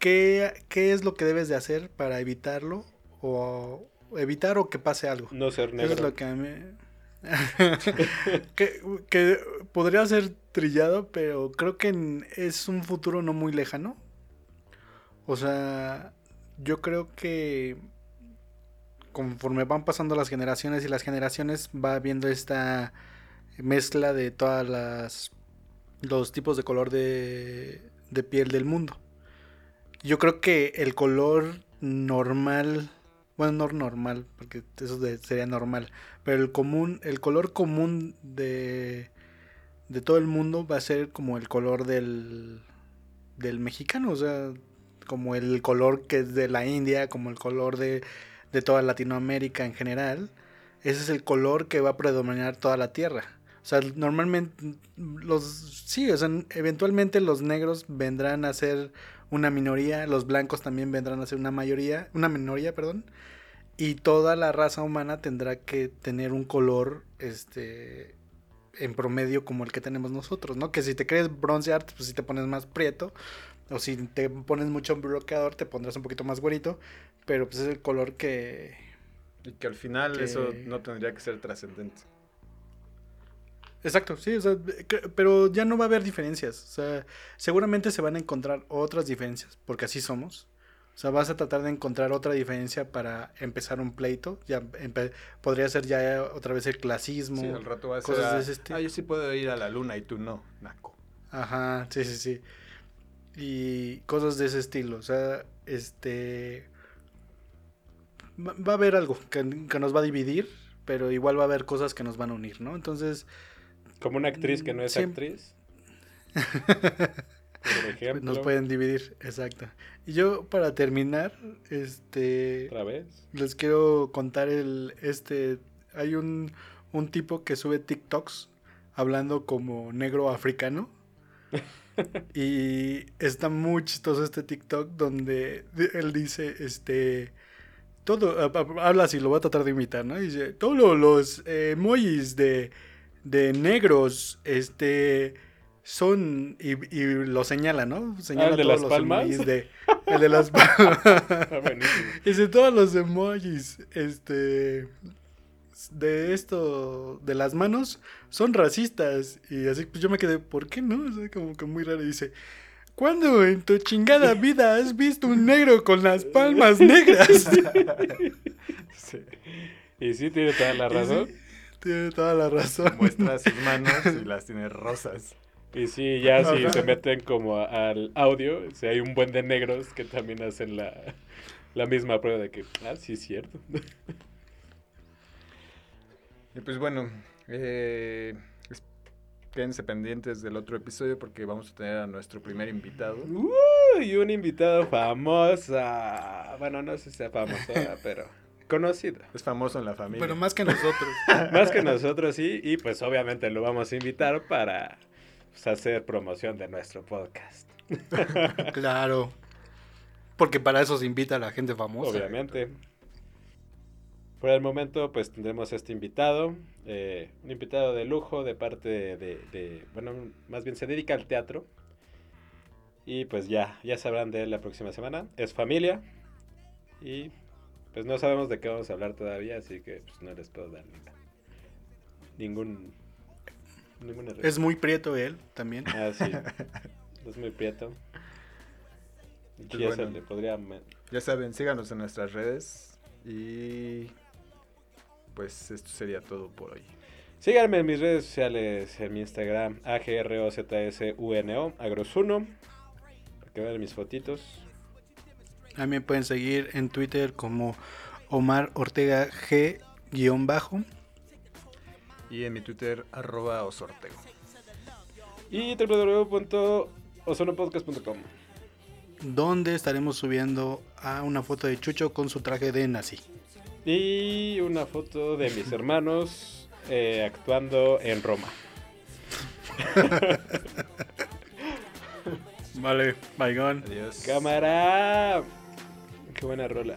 ¿qué, ¿Qué es lo que debes de hacer para evitarlo o evitar o que pase algo? No ser negro. Eso es lo que a mí... que, que, podría ser trillado, pero creo que es un futuro no muy lejano. O sea, yo creo que conforme van pasando las generaciones y las generaciones va viendo esta mezcla de todas las los tipos de color de, de piel del mundo. Yo creo que el color normal, bueno, no normal, porque eso sería normal, pero el común, el color común de, de todo el mundo va a ser como el color del, del mexicano, o sea, como el color que es de la India, como el color de, de toda Latinoamérica en general. Ese es el color que va a predominar toda la tierra. O sea, normalmente los sí, o sea, eventualmente los negros vendrán a ser una minoría, los blancos también vendrán a ser una mayoría, una minoría, perdón. Y toda la raza humana tendrá que tener un color este en promedio como el que tenemos nosotros, ¿no? Que si te crees broncear, pues si te pones más prieto, o si te pones mucho bloqueador, te pondrás un poquito más güerito, pero pues es el color que... Y que al final eso no tendría que ser trascendente. Exacto, sí, o sea, pero ya no va a haber diferencias. O sea, seguramente se van a encontrar otras diferencias, porque así somos. O sea, vas a tratar de encontrar otra diferencia para empezar un pleito. Ya podría ser ya otra vez el clasismo. Sí, al rato va a cosas. De Ah, yo sí puedo ir a la luna y tú no, Naco. Ajá, sí, sí, sí. Y cosas de ese estilo. O sea, este. Va a haber algo que, que nos va a dividir, pero igual va a haber cosas que nos van a unir, ¿no? Entonces como una actriz que no es actriz. Por ejemplo. Nos pueden dividir, exacto. Y yo, para terminar, este. ¿Otra vez? Les quiero contar el. Este. Hay un, un tipo que sube TikToks hablando como negro africano. y está muy chistoso este TikTok donde él dice, este. Todo, habla así, lo voy a tratar de imitar, ¿no? Dice, todos los eh, emojis de de negros, este son y, y lo señala, ¿no? Señala ah, ¿el de todos las los palmas? emojis de el de las palmas. Ah, Dice todos los emojis este de esto de las manos son racistas y así pues yo me quedé, ¿por qué no? O sea, como que muy raro y dice ¿Cuándo en tu chingada vida has visto un negro con las palmas negras? Sí. Y sí, tiene toda la razón. Tiene toda la razón. Muestra sus manos y las tiene rosas. Y sí, ya si se meten como al audio, si hay un buen de negros que también hacen la, la misma prueba de que, ah, sí es cierto. Y pues bueno, eh, quédense pendientes del otro episodio porque vamos a tener a nuestro primer invitado. y un invitado famosa. Bueno, no sé si sea famosa, pero conocido. Es famoso en la familia. Pero más que nosotros. más que nosotros, sí. Y pues obviamente lo vamos a invitar para pues, hacer promoción de nuestro podcast. claro. Porque para eso se invita a la gente famosa. Obviamente. Por el momento, pues tendremos este invitado. Eh, un invitado de lujo de parte de, de, Bueno, más bien se dedica al teatro. Y pues ya, ya sabrán de él la próxima semana. Es familia. Y pues no sabemos de qué vamos a hablar todavía, así que pues, no les puedo dar ningún... es muy prieto él también. Ah, sí. es muy prieto. Pues ya saben, síganos en nuestras redes y pues esto sería todo por hoy. Síganme en mis redes sociales, en mi Instagram, AGROZSUNO, Agrosuno, para que vean mis fotitos. También pueden seguir en Twitter como Omar Ortega G bajo. Y en mi Twitter arroba osortego. Y www.osonopodcast.com Donde estaremos subiendo a una foto de Chucho con su traje de nazi. Y una foto de mis hermanos eh, actuando en Roma. vale, bye Adiós. Cámara. Qué buena rola.